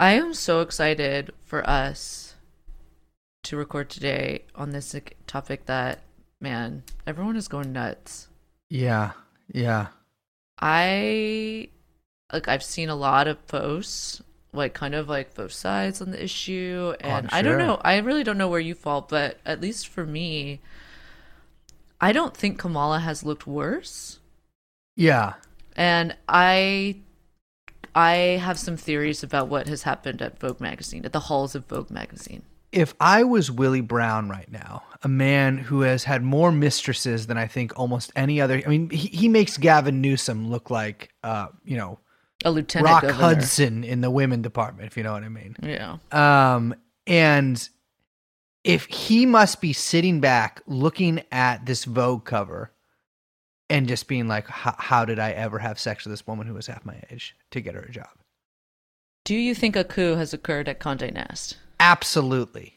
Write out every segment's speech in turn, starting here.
I am so excited for us to record today on this topic that, man, everyone is going nuts. Yeah, yeah. I like I've seen a lot of posts, like kind of like both sides on the issue, oh, and I'm I don't know. I really don't know where you fall, but at least for me, I don't think Kamala has looked worse, Yeah. and I. I have some theories about what has happened at Vogue magazine, at the halls of Vogue magazine. If I was Willie Brown right now, a man who has had more mistresses than I think almost any other, I mean, he, he makes Gavin Newsom look like, uh, you know, A lieutenant Rock governor. Hudson in the women department, if you know what I mean. Yeah. Um, and if he must be sitting back looking at this Vogue cover and just being like, "How- did I ever have sex with this woman who was half my age to get her a job? Do you think a coup has occurred at Condé Nast? Absolutely.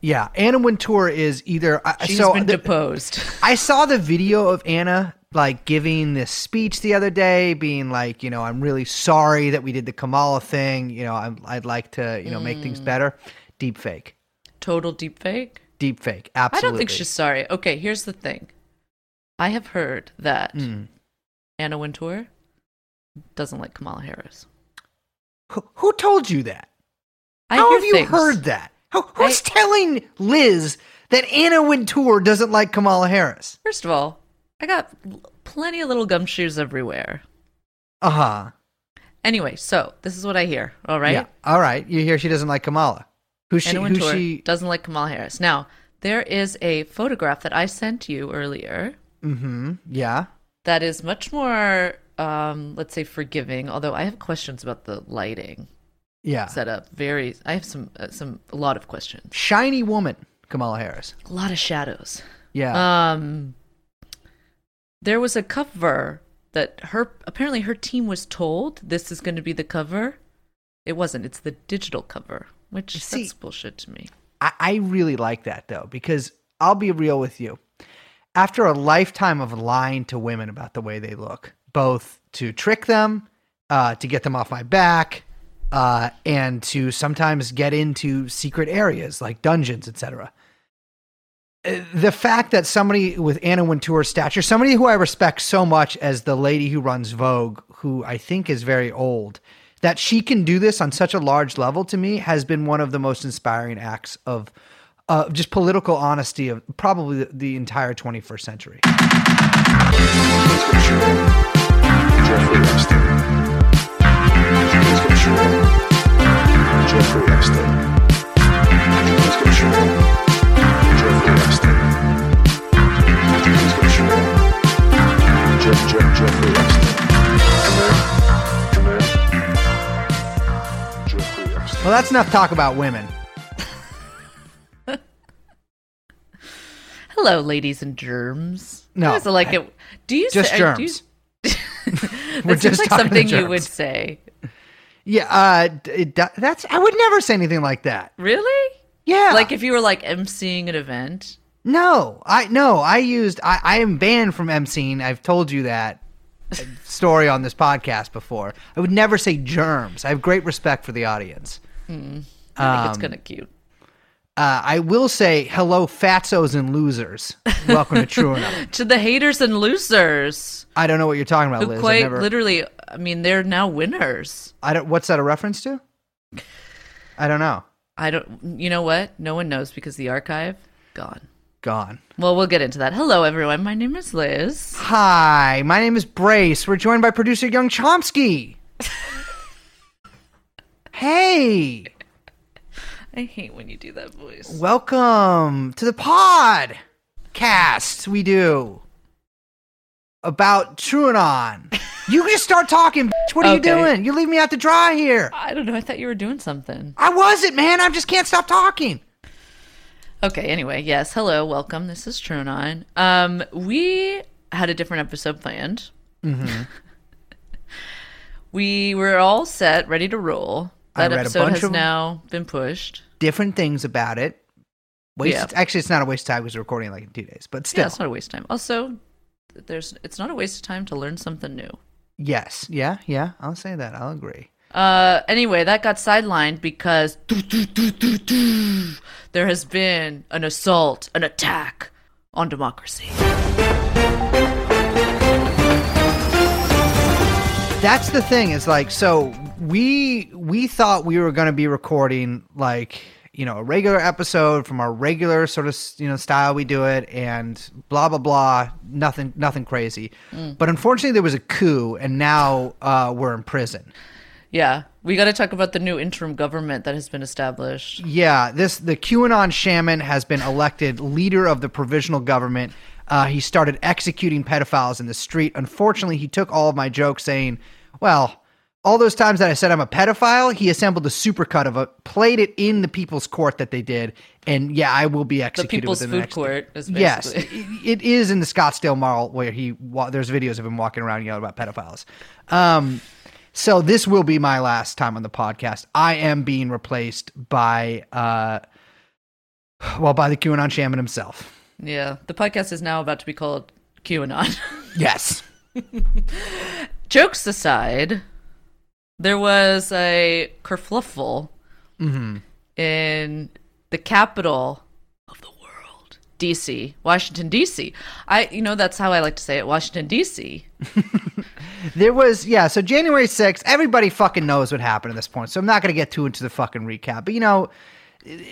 Yeah. Anna Wintour is either. I- She's so been the- deposed. I saw the video of Anna like giving this speech the other day, being like, you know, I'm really sorry that we did the Kamala thing. You know, I'm, I'd like to, you know, make Mm. things better. Deep fake. Total deep fake. Deep fake. Absolutely. I don't think she's sorry. Okay, here's the thing. I have heard that Mm. Anna Wintour doesn't like Kamala Harris. Who, who told you that? I How have you things. heard that? How, who's I- telling Liz that Anna Wintour doesn't like Kamala Harris? First of all, I got plenty of little gumshoes everywhere. Uh huh. Anyway, so this is what I hear. All right, Yeah. All right. You hear she doesn't like Kamala. Who's she? Anna Who's Wintour she? doesn't like Kamala Harris. Now there is a photograph that I sent you earlier Mm-hmm. Yeah. that is much more, um, let's say, forgiving. Although I have questions about the lighting Yeah. setup. Very, I have some, uh, some, a lot of questions. Shiny woman, Kamala Harris. A lot of shadows. Yeah. Um, there was a cover that her apparently her team was told this is going to be the cover. It wasn't. It's the digital cover, which See- that's bullshit to me. I, I really like that though, because I'll be real with you. After a lifetime of lying to women about the way they look, both to trick them, uh, to get them off my back, uh, and to sometimes get into secret areas like dungeons, etc. Uh, The fact that somebody with Anna Wintour's stature, somebody who I respect so much as the lady who runs Vogue, who I think is very old, that she can do this on such a large level to me has been one of the most inspiring acts of uh, just political honesty of probably the, the entire 21st century. Jeffrey Epstein. Jeffrey Epstein. Jeffrey Epstein. Jeff, Jeff, Jeffrey Epstein. Come here. Come here. Jeffrey Epstein. Well, that's enough talk about women. Hello, ladies and germs. No, like it? Do you just say, you- germs. that We're just like something you would say. Yeah, uh, it, that's I would never say anything like that. Really? Yeah, Like if you were like emceeing an event. no, I no, I used I, I am banned from emceeing. I've told you that story on this podcast before. I would never say germs. I have great respect for the audience. I think it's Um, kind of cute. Uh, I will say hello, fatzos and losers. Welcome to True Enough. To the haters and losers I don't know what you're talking about, who Liz. Quite never- literally, I mean, they're now winners. I don't. What's that a reference to? I don't know. I don't, you know what? No one knows because the archive gone. Gone. Well, we'll get into that. Hello, everyone. My name is Liz. Hi, my name is Brace. We're joined by producer Young Chomsky. hey, I hate when you do that voice. welcome to the pod cast we do about TrueAnon. You just start talking. bitch. What are you doing? You leave me out to dry here. I don't know. I thought you were doing something. I wasn't, man. I just can't stop talking. Okay. Anyway, yes. Hello. Welcome. This is TrueAnon. Um, we had a different episode planned. Mm-hmm. we were all set, ready to roll. That episode has now been pushed. Different things about it. Waste. Yeah. Actually, it's not a waste of time because we're recording like in two days. But still, Yeah, it's not a waste of time. Also, there's it's not a waste of time to learn something new. Yes. Yeah. Yeah. I'll say that. I'll agree. Uh, anyway, that got sidelined because there has been an assault, an attack on democracy. That's the thing. Is like so we we thought we were going to be recording like you know a regular episode from our regular sort of you know style we do it and blah blah blah nothing nothing crazy but unfortunately there was a coup and now uh, we're in prison Yeah, we got to talk about the new interim government that has been established. Yeah, this the QAnon shaman has been elected leader of the provisional government. Uh, he started executing pedophiles in the street. Unfortunately, he took all of my jokes, saying, "Well, all those times that I said I'm a pedophile, he assembled a supercut of it, played it in the people's court that they did, and yeah, I will be executed. The People's within the Food next Court is Yes, basically. it- it is in the Scottsdale Mall where he wa- there's videos of him walking around yelling about pedophiles. Um, so this will be my last time on the podcast. I am being replaced by uh, well, by the QAnon shaman himself. Yeah, the podcast is now about to be called QAnon. Yes. Jokes aside, there was a kerfluffle mm-hmm. in the capital of the world, DC, Washington DC. I, you know, that's how I like to say it, Washington DC. There was yeah, so January 6th, everybody fucking knows what happened at this point. So I'm not going to get too into the fucking recap. But you know,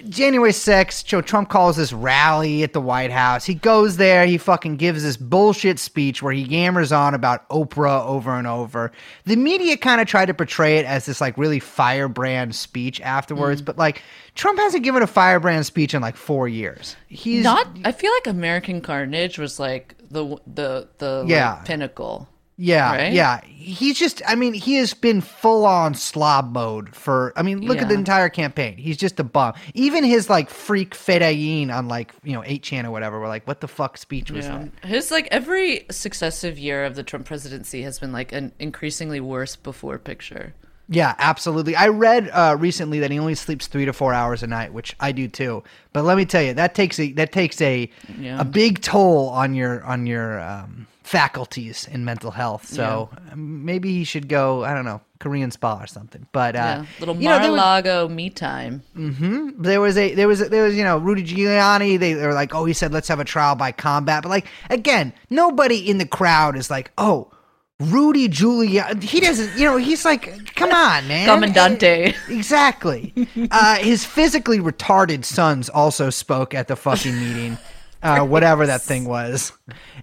January 6th, Joe Trump calls this rally at the White House. He goes there, he fucking gives this bullshit speech where he yammers on about Oprah over and over. The media kind of tried to portray it as this like really firebrand speech afterwards, mm. but like Trump hasn't given a firebrand speech in like 4 years. He's Not, I feel like American Carnage was like the the the like, Yeah. pinnacle. Yeah, Right? yeah. He's just, I mean, he has been full on slob mode for, I mean, look at the entire campaign. He's just a bum. Even his like freak Fedayeen on like, you know, 8chan or whatever, were like, what the fuck speech was Yeah. that? His like every successive year of the Trump presidency has been like an increasingly worse before picture. Yeah, absolutely. I read uh, recently that he only sleeps three to four hours a night, which I do too. But let me tell you, that takes a that takes a Yeah. a big toll on your on your um, faculties in mental health. So um, maybe he should go. I don't know, Korean spa or something. But uh, Yeah, little you know, there was- Mar-a-Lago me time. there was a there was a, there was you know Rudy Giuliani. They, they were like, oh, he said let's have a trial by combat. But like again, nobody in the crowd is like, oh, Rudy Giuliani. He doesn't. You know, he's like, come on, man. Commandante. Exactly. uh, his physically retarded sons also spoke at the fucking meeting. Uh, whatever that thing was.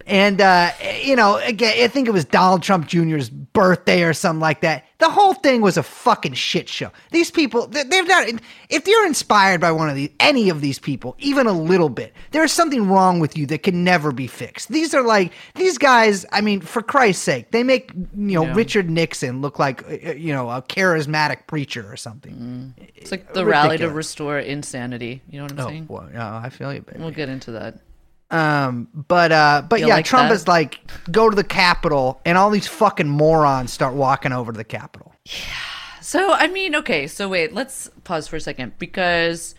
And, uh, you know, again, I think it was Donald Trump Jr.'s birthday or something like that. The whole thing was a fucking shit show. These people, they- they're not, if you're inspired by one of these, any of these people, even a little bit, there's something wrong with you that can never be fixed. These are like, these guys, I mean, for Christ's sake, they make, you know, Yeah. Richard Nixon look like, uh, uh you know, a charismatic preacher or something. Mm. It's uh, like the rally to restore insanity. You know what I'm Oh, saying? well, yeah, I feel you, baby. We'll get into that. Um, but uh, but yeah, like Trump that? is like go to the Capitol, and all these fucking morons start walking over to the Capitol. Yeah. So, I mean, okay, so wait, let's pause for a second because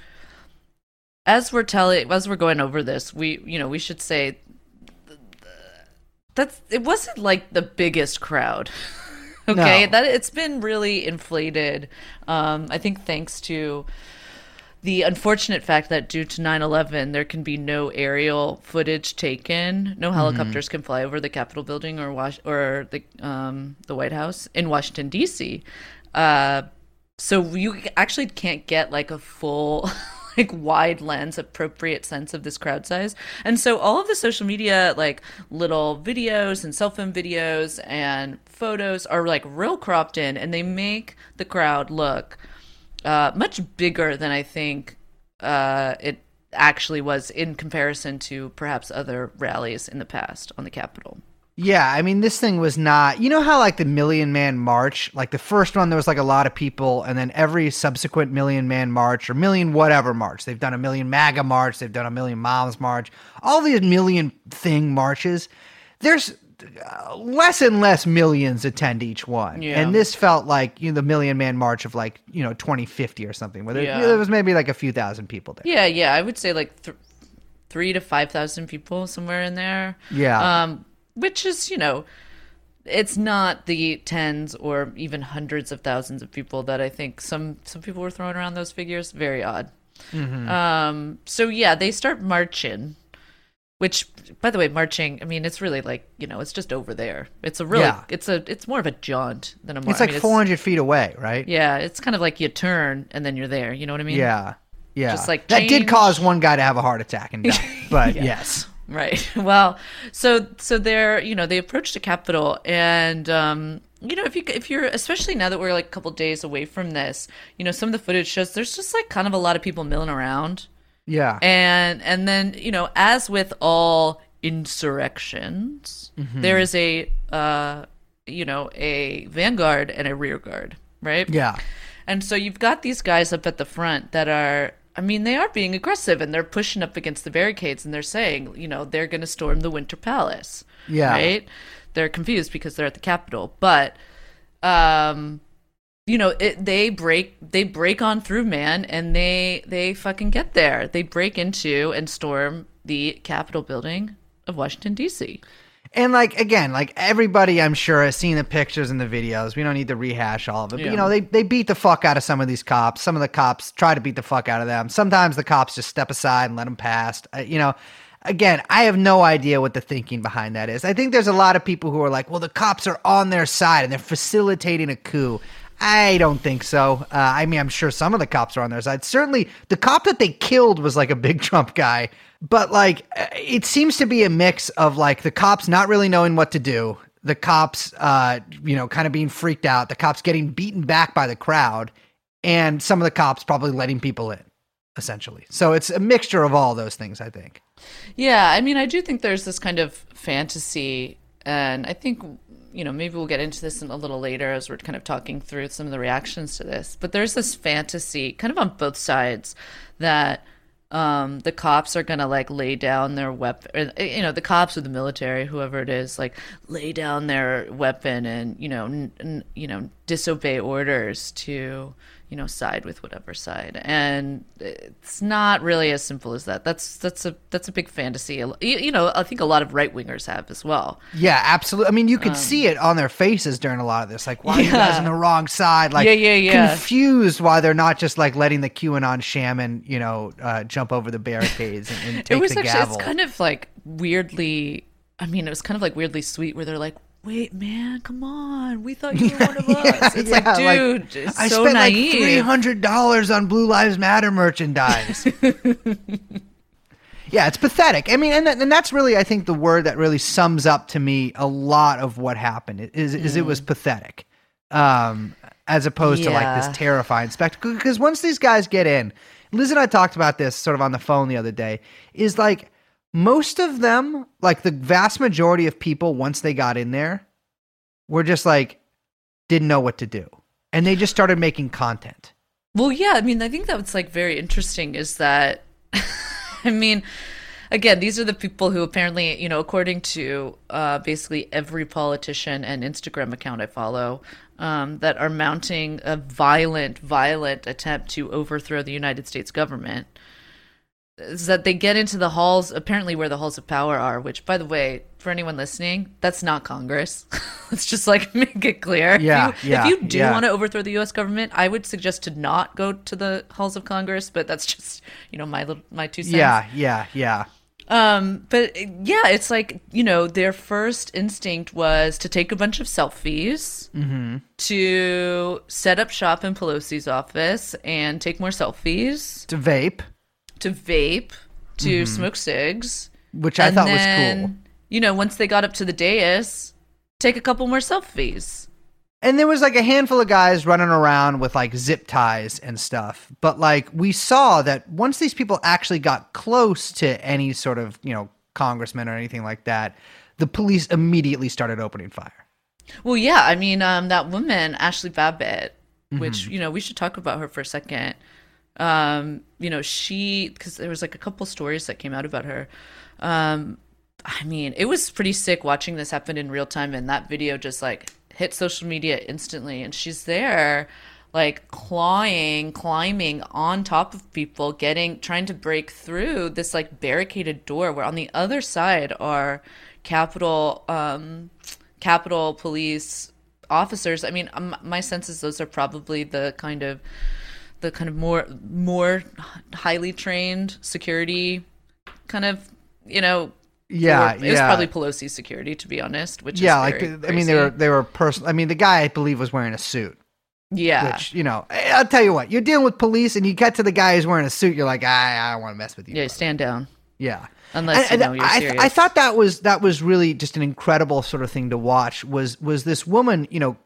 as we're telling, as we're going over this, we, you know, we should say that's it wasn't like the biggest crowd. okay, No. that it's been really inflated. Um, I think thanks to the unfortunate fact that due to 9-11 there can be no aerial footage taken no helicopters can fly over the capitol building or wash or the um the white house in washington dc uh so you actually can't get like a full like wide lens appropriate sense of this crowd size. And so all of the social media like little videos and cell phone videos and photos are like real cropped in and they make the crowd look uh, much bigger than I think uh, it actually was in comparison to perhaps other rallies in the past on the Capitol. Yeah, I mean, this thing was not. You know how like the Million Man March, like the first one, there was like a lot of people, and then every subsequent Million Man March or Million whatever March, they've done a Million MAGA March, they've done a Million Moms March, all these million thing marches. There's less and less millions attend each one, Yeah. and this felt like you know the Million Man March of like you know 2050 or something, where there, Yeah. there was maybe like a few thousand people there. Yeah, yeah, I would say like th- three to five thousand people somewhere in there. Yeah. um, which is you know it's not the tens or even hundreds of thousands of people that I think some some people were throwing around those figures. Very odd. Um, so yeah, they start marching, which, by the way, marching. I mean, it's really like you know, it's just over there. It's a really, Yeah. it's a, it's more of a jaunt than a march. It's like 400 feet away, right? Yeah, it's kind of like you turn and then you're there. You know what I mean? Yeah. Yeah. Just, like, that did cause one guy to have a heart attack and die. But yes. Right. Well, so so they're you know they approached the capital and um, you know if you if you're especially now that we're like a couple days away from this, you know some of the footage shows there's just like kind of a lot of people milling around, Yeah. and and then you know as with all insurrections, there is a uh, you know a vanguard and a rear guard, right? yeah. And so you've got these guys up at the front that are, I mean, they are being aggressive and they're pushing up against the barricades and they're saying, you know, they're going to storm the Winter Palace. Yeah. Right? They're confused because they're at the Capitol. But, um, you know, it, they break they break on through, man, and they they fucking get there. They break into and storm the Capitol building of Washington D.C. And like again, like everybody I'm sure has seen the pictures and the videos. We don't need to rehash all of it. But you know, they they beat the fuck out of some of these cops. Some of the cops try to beat the fuck out of them. Sometimes the cops just step aside and let them pass. Uh, you know, again, I have no idea what the thinking behind that is. I think there's a lot of people who are like, "Well, the cops are on their side and they're facilitating a coup." I don't think so. Uh, I mean, I'm sure some of the cops are on their side. Certainly, the cop that they killed was like a big Trump guy. But like, it seems to be a mix of like the cops not really knowing what to do, the cops, uh, you know, kind of being freaked out, the cops getting beaten back by the crowd, and some of the cops probably letting people in, essentially. So it's a mixture of all those things, I think. Yeah, I mean, I do think there's this kind of fantasy, and I think you know maybe we'll get into this in a little later as we're kind of talking through some of the reactions to this. But there's this fantasy, kind of on both sides, that um, the cops are gonna like lay down their weapon. You know, the cops or the military, whoever it is, like lay down their weapon and you know, n- n- you know, disobey orders to you know side with whatever side and it's not really as simple as that that's that's a that's a big fantasy you, you know i think a lot of right wingers have as well Yeah, absolutely. I mean, you could see it on their faces during a lot of this. Like, why are you guys on the wrong side? Like, Yeah, yeah, yeah. confused why they're not just like letting the QAnon shaman, you know, uh, jump over the barricades and, and take it was the actually gavel. it's kind of like weirdly i mean it was kind of like weirdly sweet where they're like wait man come on we thought you were one of us it's like Yeah, dude it's I so spent naive like three hundred dollars on Blue Lives Matter merchandise. yeah, it's pathetic. I mean, and that, and that's really, I think, the word that really sums up to me a lot of what happened is is it was pathetic, um, as opposed to like. This terrifying spectacle. Because once these guys get in, Liz and I talked about this sort of on the phone the other day. Is like most of them, like the vast majority of people, once they got in there, were just like didn't know what to do, and they just started making content. Well, yeah, I mean, I think that's like very interesting is that, I mean, again, these are the people who apparently, you know, according to uh, basically every politician and Instagram account I follow, um, that are mounting a violent, violent attempt to overthrow the United States government. Is that they get into the halls, apparently where the halls of power are, which, by the way, for anyone listening, that's not Congress. Let's just like make it clear. If Yeah, you- yeah, If you do yeah. want to overthrow the U.S. government, I would suggest to not go to the halls of Congress. But that's just you know my little my two cents. Yeah, yeah, yeah. Um. But yeah, it's like you know their first instinct was to take a bunch of selfies, Mm-hmm. to set up shop in Pelosi's office and take more selfies, To vape, to vape, to smoke cigs, which Mm-hmm. I thought was cool. You know, once they got up to the dais, take a couple more selfies. And there was like a handful of guys running around with like zip ties and stuff. But like we saw that once these people actually got close to any sort of, you know, congressman or anything like that, the police immediately started opening fire. Well, yeah, I mean, um, that woman, Ashli Babbitt, Mm-hmm. which you know we should talk about her for a second. Um, you know, she because there was like a couple stories that came out about her. Um, I mean, it was pretty sick watching this happen in real time, and that video just like hit social media instantly, and she's there. Like clawing, climbing on top of people, getting, trying to break through this like barricaded door. Where on the other side are Capitol, um, Capitol Police officers. I mean, um, my sense is those are probably the kind of the kind of more more highly trained security kind of you know. Yeah, it was probably Pelosi's security, to be honest. Which yeah, is like the- I mean, they were they were personal. I mean, the guy I believe was wearing a suit. yeah. Which you know, I- I'll tell you what, you're dealing with police, and you get to the guy who's wearing a suit. You're like, I, I don't want to mess with you. yeah, brother." stand down. Yeah. Unless you know you're I, serious. I thought that was that was really just an incredible sort of thing to watch. Was was this woman? You know,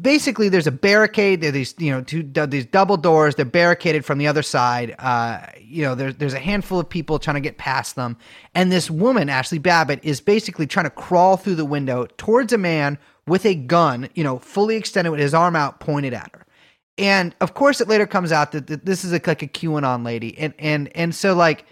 basically there's a barricade. There these you know two these double doors. They're barricaded from the other side. Uh, you know, there's there's a handful of people trying to get past them, and this woman, Ashli Babbitt, is basically trying to crawl through the window towards a man with a gun. You know, fully extended with his arm out, pointed at her. And of course, it later comes out that, that this is a, like a QAnon lady, and and and so like.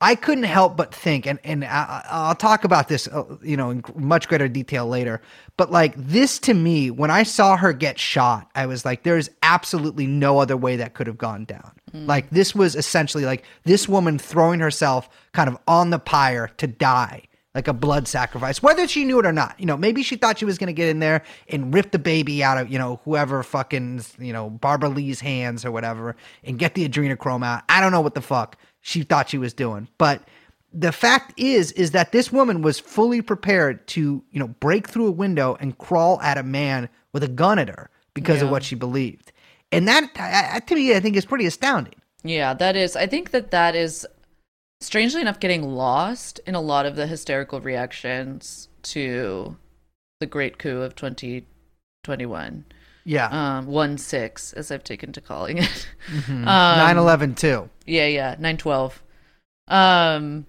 I couldn't help but think, and and I, I'll talk about this, uh, you know, in much greater detail later. But like this to me, when I saw her get shot, I was like, there is absolutely no other way that could have gone down. Like this was essentially like this woman throwing herself kind of on the pyre to die, like a blood sacrifice, whether she knew it or not. You know, maybe she thought she was going to get in there and rip the baby out of you know whoever fucking you know Barbara Lee's hands or whatever, and get the adrenochrome out. I don't know what the fuck she thought she was doing. But the fact is, is that this woman was fully prepared to, you know, break through a window and crawl at a man with a gun at her because of what she believed. And that, to me, I think is pretty astounding. Yeah, that is. I think that that is strangely enough getting lost in a lot of the hysterical reactions to the great coup of 2021. Yeah. Um, one six, as I've taken to calling it. Mhm. um, 9/11 too. Yeah, yeah, nine twelve. Um,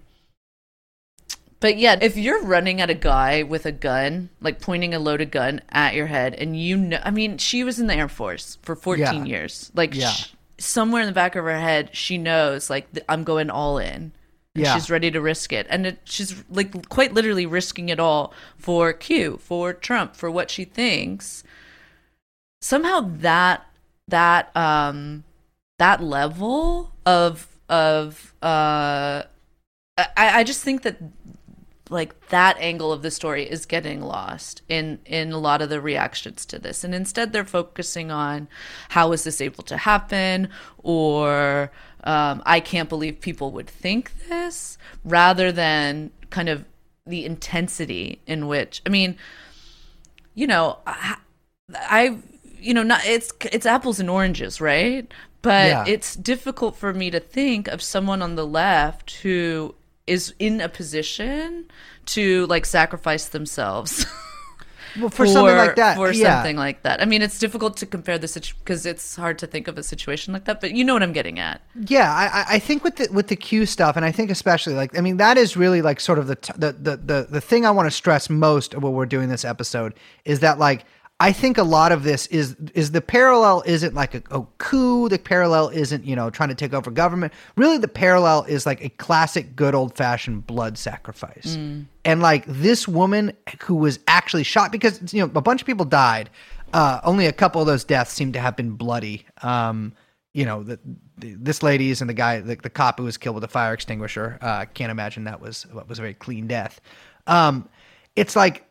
but yeah, if you're running at a guy with a gun, like pointing a loaded gun at your head, and you know, I mean, she was in the Air Force for 14 Yeah. years. Like, Yeah. sh- somewhere in the back of her head, she knows, like, th- I'm going all in. And Yeah. she's ready to risk it. And it, she's, like, quite literally risking it all for Q, for Trump, for what she thinks. Somehow that, that, um, that level of of uh I, I just think that like that angle of the story is getting lost in in a lot of the reactions to this. And instead they're focusing on how is this able to happen or um, i can't believe people would think this rather than kind of the intensity in which i mean you know i, I you know not it's it's apples and oranges right but Yeah. it's difficult for me to think of someone on the left who is in a position to like sacrifice themselves Well, for, something like that, for yeah. something like that i mean it's difficult to compare the situation because it's hard to think of a situation like that but you know what i'm getting at Yeah, I, I- I think with the with the Q stuff, and I think especially like I mean that is really like sort of the t- the the the, the thing I want to stress most of what we're doing this episode is that like I think a lot of this is is the parallel isn't like a, a coup. The parallel isn't you know trying to take over government. Really, the parallel is like a classic, good old fashioned blood sacrifice. And like this woman who was actually shot because you know a bunch of people died. Uh, only a couple of those deaths seem to have been bloody. Um, you know, the, the, this lady's and the guy, the, the cop who was killed with a fire extinguisher. Uh, can't imagine that was what was a very clean death. Um, it's like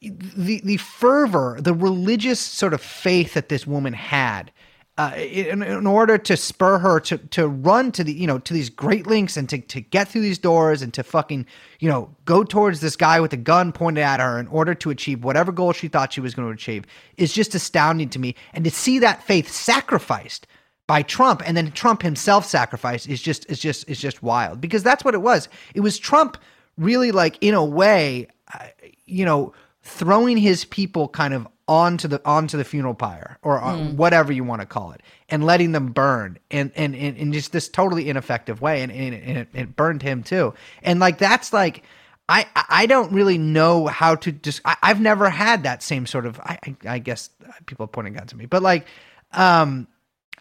the the fervor, the religious sort of faith that this woman had. Uh, in, in order to spur her to to run to the you know to these great lengths and to, to get through these doors and to fucking you know go towards this guy with a gun pointed at her in order to achieve whatever goal she thought she was going to achieve is just astounding to me and to see that faith sacrificed by Trump and then Trump himself sacrificed is just is just is just wild because that's what it was. It was Trump really like in a way, uh, you know, throwing his people kind of onto the onto the funeral pyre or uh, whatever you want to call it and letting them burn and and in, in just this totally ineffective way and, and, and it, it burned him too. And like that's like I I don't really know how to just I, I've never had that same sort of I I, I guess people are pointing guns at me but like um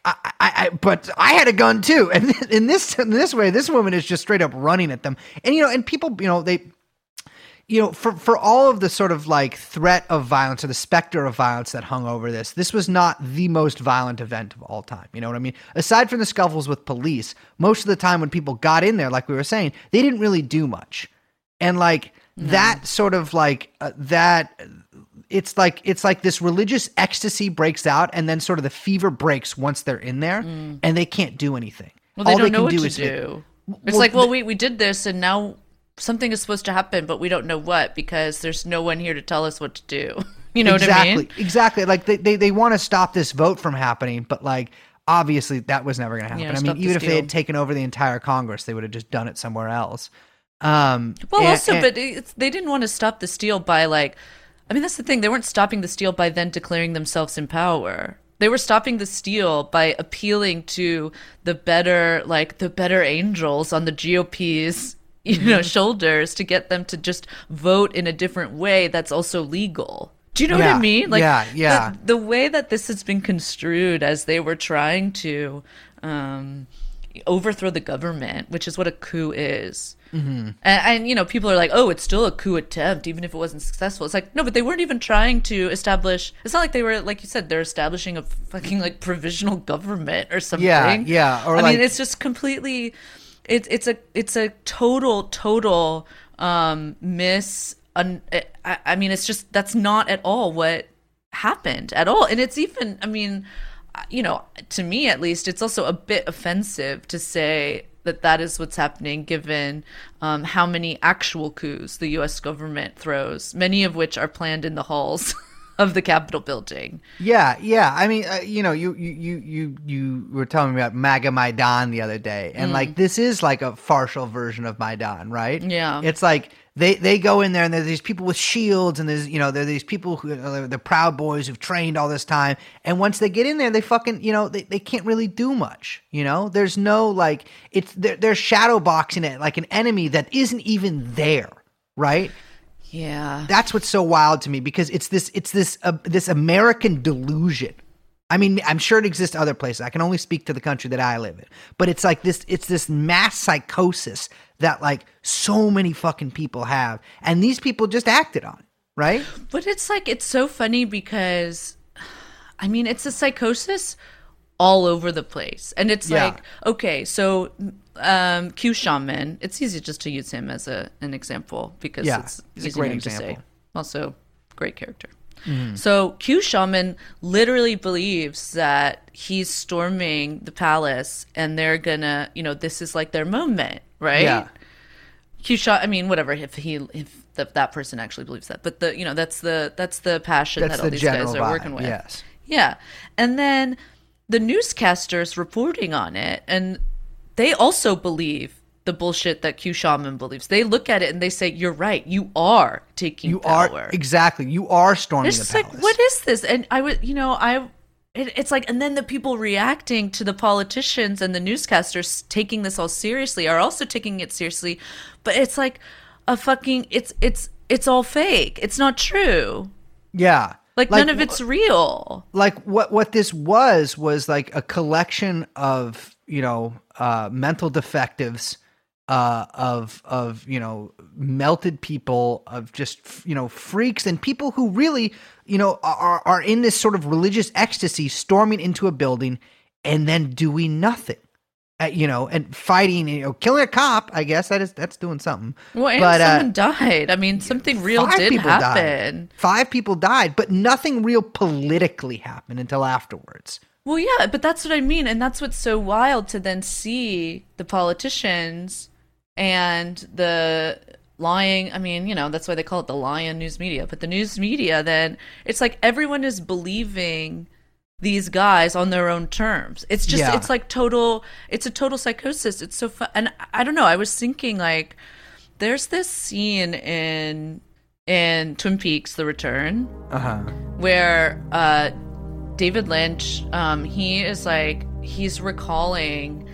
I, I, I, but I had a gun too, and in this in this way, this woman is just straight up running at them, and you know, and people, you know, they, you know, for for all of the sort of like threat of violence or the specter of violence that hung over this, this was not the most violent event of all time. You know what I mean? Aside from the scuffles with police, most of the time when people got in there, like we were saying, they didn't really do much, and like that sort of like uh, that it's like it's like this religious ecstasy breaks out and then sort of the fever breaks once they're in there and they can't do anything Mm. Well, they All don't know can what do to is do. It's well, like, well, we we did this, and now something is supposed to happen, but we don't know what because there's no one here to tell us what to do. You know exactly what I mean? exactly Exactly. like they, they, they want to stop this vote from happening but like obviously that was never going to happen Yeah, i mean even if they had taken over the entire congress they would have just done it somewhere else um Well, and- also, and- but it's, they didn't want to stop the steal by like, I mean, that's the thing. They weren't stopping the steal by then declaring themselves in power. They were stopping the steal by appealing to the better, like the better angels on the GOP's, you know, Mm-hmm. shoulders to get them to just vote in a different way that's also legal. Do you know what I mean? Like, yeah, yeah. The, the way that this has been construed as they were trying to um, overthrow the government, which is what a coup is. Mm-hmm. And, and you know, people are like, "Oh, it's still a coup attempt, even if it wasn't successful." It's like, no, but they weren't even trying to establish. It's not like they were, like you said, they're establishing a fucking like provisional government or something. Yeah, yeah, or I like- mean, it's just completely. It's it's a it's a total total um miss. Un, I, I mean, it's just that's not at all what happened at all, and it's even. I mean, you know, to me at least, it's also a bit offensive to say that that is what's happening given um, how many actual coups the U.S. government throws, many of which are planned in the halls of the Capitol building. Yeah, yeah. I mean, uh, you know, you you you you you were telling me about MAGA Maidan the other day, and like this is like a partial version of Maidan, right? Mm. Yeah. It's like they they go in there and there's these people with shields, and there's you know there are these people who are the proud boys who've trained all this time, and once they get in there, they fucking you know they, they can't really do much. You know, there's no like it's they're, they're shadow boxing it like an enemy that isn't even there, right? Yeah. that's what's so wild to me because it's this it's this uh, this American delusion. I mean, I'm sure it exists other places. I can only speak to the country that I live in. But it's like this it's this mass psychosis that like so many fucking people have and these people just acted on, it, right? But it's like it's so funny because I mean it's a psychosis all over the place. And it's Yeah. like, okay, so um Q Shaman, it's easy just to use him as a an example because Yeah, it's he's a great name to say. example. Also great character. So Q Shaman literally believes that he's storming the palace and they're gonna, you know, this is like their moment, right? Yeah. Q shot. I mean, whatever. If he, if the, that person actually believes that, but the, you know, that's the that's the passion That's that all the these guys are vibe, working with. yes. Yeah, and then the newscasters reporting on it, and they also believe the bullshit that Q Shaman believes. They look at it and they say, "You're right. You are taking You power." are exactly. You are storming It's the palace. like, what is this? And I would, you know, I. It, it's like, and then the people reacting to the politicians and the newscasters taking this all seriously are also taking it seriously, but it's like a fucking, it's it's it's all fake. It's not true. yeah. Like, none of it's real. like what what this was was like a collection of you know uh mental defectives uh of of you know melted people of just you know freaks and people who really you know are are in this sort of religious ecstasy storming into a building and then doing nothing uh, you know and fighting you know killing a cop i guess that is that's doing something Well, and But, uh, someone died. I mean, something real did happen. died. Five people died, but nothing real politically happened until afterwards. Well, yeah, but that's what I mean, and that's what's so wild to then see the politicians and the lying. I mean, you know, that's why they call it the lion news media. But the news media, then it's like everyone is believing these guys on their own terms. It's just, Yeah. it's like total. It's a total psychosis. It's so fun, and I don't know. I was thinking like, there's this scene in in Twin Peaks: The Return Uh huh. where uh, David Lynch, um, he is like he's recalling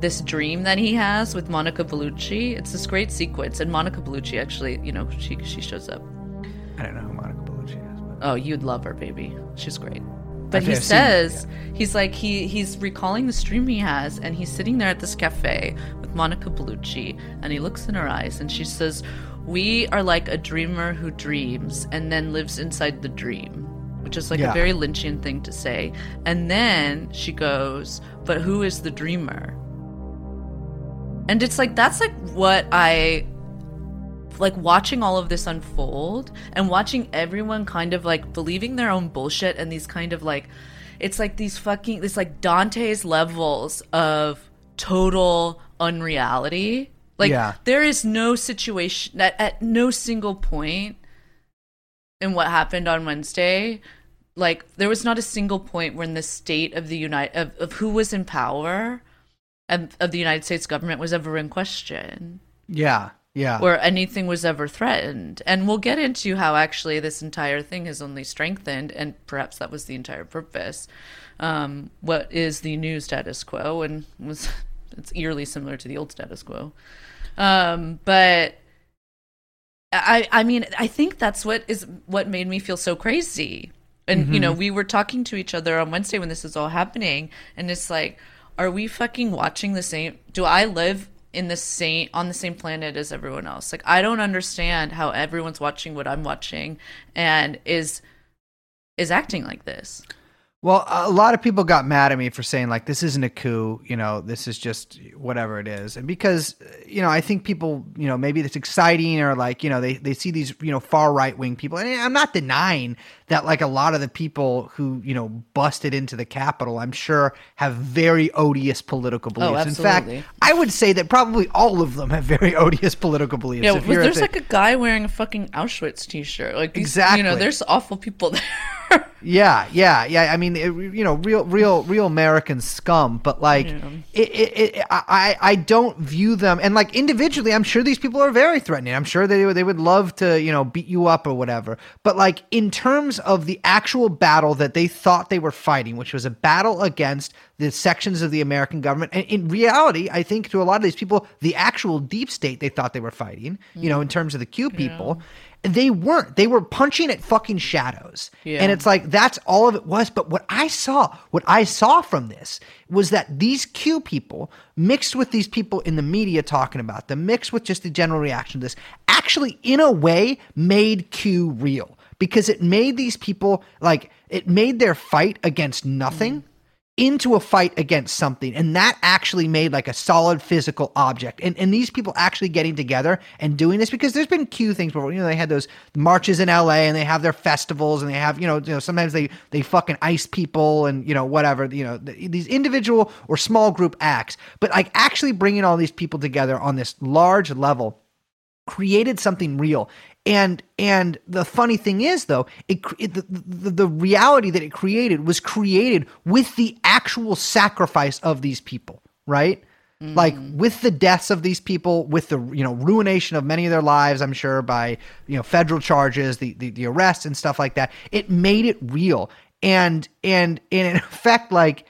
this dream that he has with Monica Bellucci. It's this great sequence, and Monica Bellucci actually, you know, she she shows up. I don't know who Monica Bellucci is, but Oh, you'd love her, baby. She's great. But he says he's like he he's recalling the stream he has, and he's sitting there at this cafe with Monica Bellucci, and he looks in her eyes, and she says, "We are like a dreamer who dreams and then lives inside the dream." Which is like Yeah. a very Lynchian thing to say. And then she goes, But who is the dreamer? And it's like, that's like what I like watching all of this unfold and watching everyone kind of like believing their own bullshit and these kind of like it's like these fucking it's like Dante's levels of total unreality. Like Yeah. there is no situation at, at no single point in what happened on Wednesday, like there was not a single point when the state of the United of, of who was in power of, of the United States government was ever in question Yeah. Yeah. or anything was ever threatened. And we'll get into how actually this entire thing has only strengthened, and perhaps that was the entire purpose. Um, what is the new status quo, and was it's eerily similar to the old status quo. Um, but I, I mean, I think that's what is what made me feel so crazy. And you know, we were talking to each other on Wednesday when this is all happening, and it's like, are we fucking watching the same? Do I live in the same on the same planet as everyone else? Like, I don't understand how everyone's watching what I'm watching, and is is acting like this. Well, a lot of people got mad at me for saying like this isn't a coup, you know, this is just whatever it is. And because you know, I think people, you know, maybe it's exciting or like, you know, they they see these, you know, far right-wing people. And I'm not denying that like a lot of the people who, you know, busted into the Capitol, I'm sure have very odious political beliefs. Oh, In fact. I would say that probably all of them have very odious political beliefs. Yeah, If you're there's the- like a guy wearing a fucking Auschwitz t-shirt. Like these, you know, there's awful people there. Yeah, yeah, yeah. I mean, it, you know, real, real, real American scum. But like, Yeah. it, it, it, I, I don't view them. And like individually, I'm sure these people are very threatening. I'm sure they they would love to, you know, beat you up or whatever. But like in terms of the actual battle that they thought they were fighting, which was a battle against the sections of the American government, and in reality, I think to a lot of these people, the actual deep state they thought they were fighting, you know, in mm. terms of the Q people. They weren't. They were punching at fucking shadows. Yeah. And it's like that's all of it was. But what I saw, what I saw from this was that these Q people mixed with these people in the media talking about them, mixed with just the general reaction to this, actually in a way made Q real because it made these people like it made their fight against nothing into a fight against something. And that actually made like a solid physical object. And and these people actually getting together and doing this because there's been Q things before. You know they had those marches in LA and they have their festivals and they have you know you know sometimes they they fucking ice people and you know whatever you know th- these individual or small group acts. But like actually bringing all these people together on this large level created something real. And and the funny thing is though it, it the, the, the reality that it created was created with the actual sacrifice of these people right? Mm. Like with the deaths of these people with the you know ruination of many of their lives i'm sure by you know federal charges the the, the arrests and stuff like that. It made it real. And and and in effect like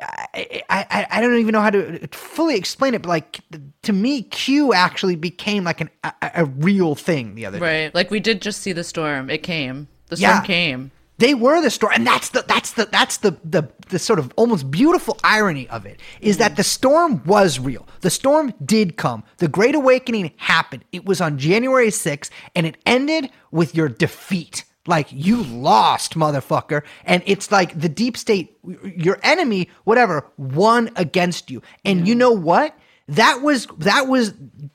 I, I, I don't even know how to fully explain it, but like to me, Q actually became like an, a, a real thing the other day. Right. Like we did just see the storm. It came. The Yeah. storm came. They were the storm, and that's the that's the that's the the the sort of almost beautiful irony of it is that the storm was real. The storm did come. The Great Awakening happened. It was on January 6th, and it ended with your defeat. Like you lost, motherfucker. And it's like the deep state, your enemy, whatever, won against you. And you know what? That was that was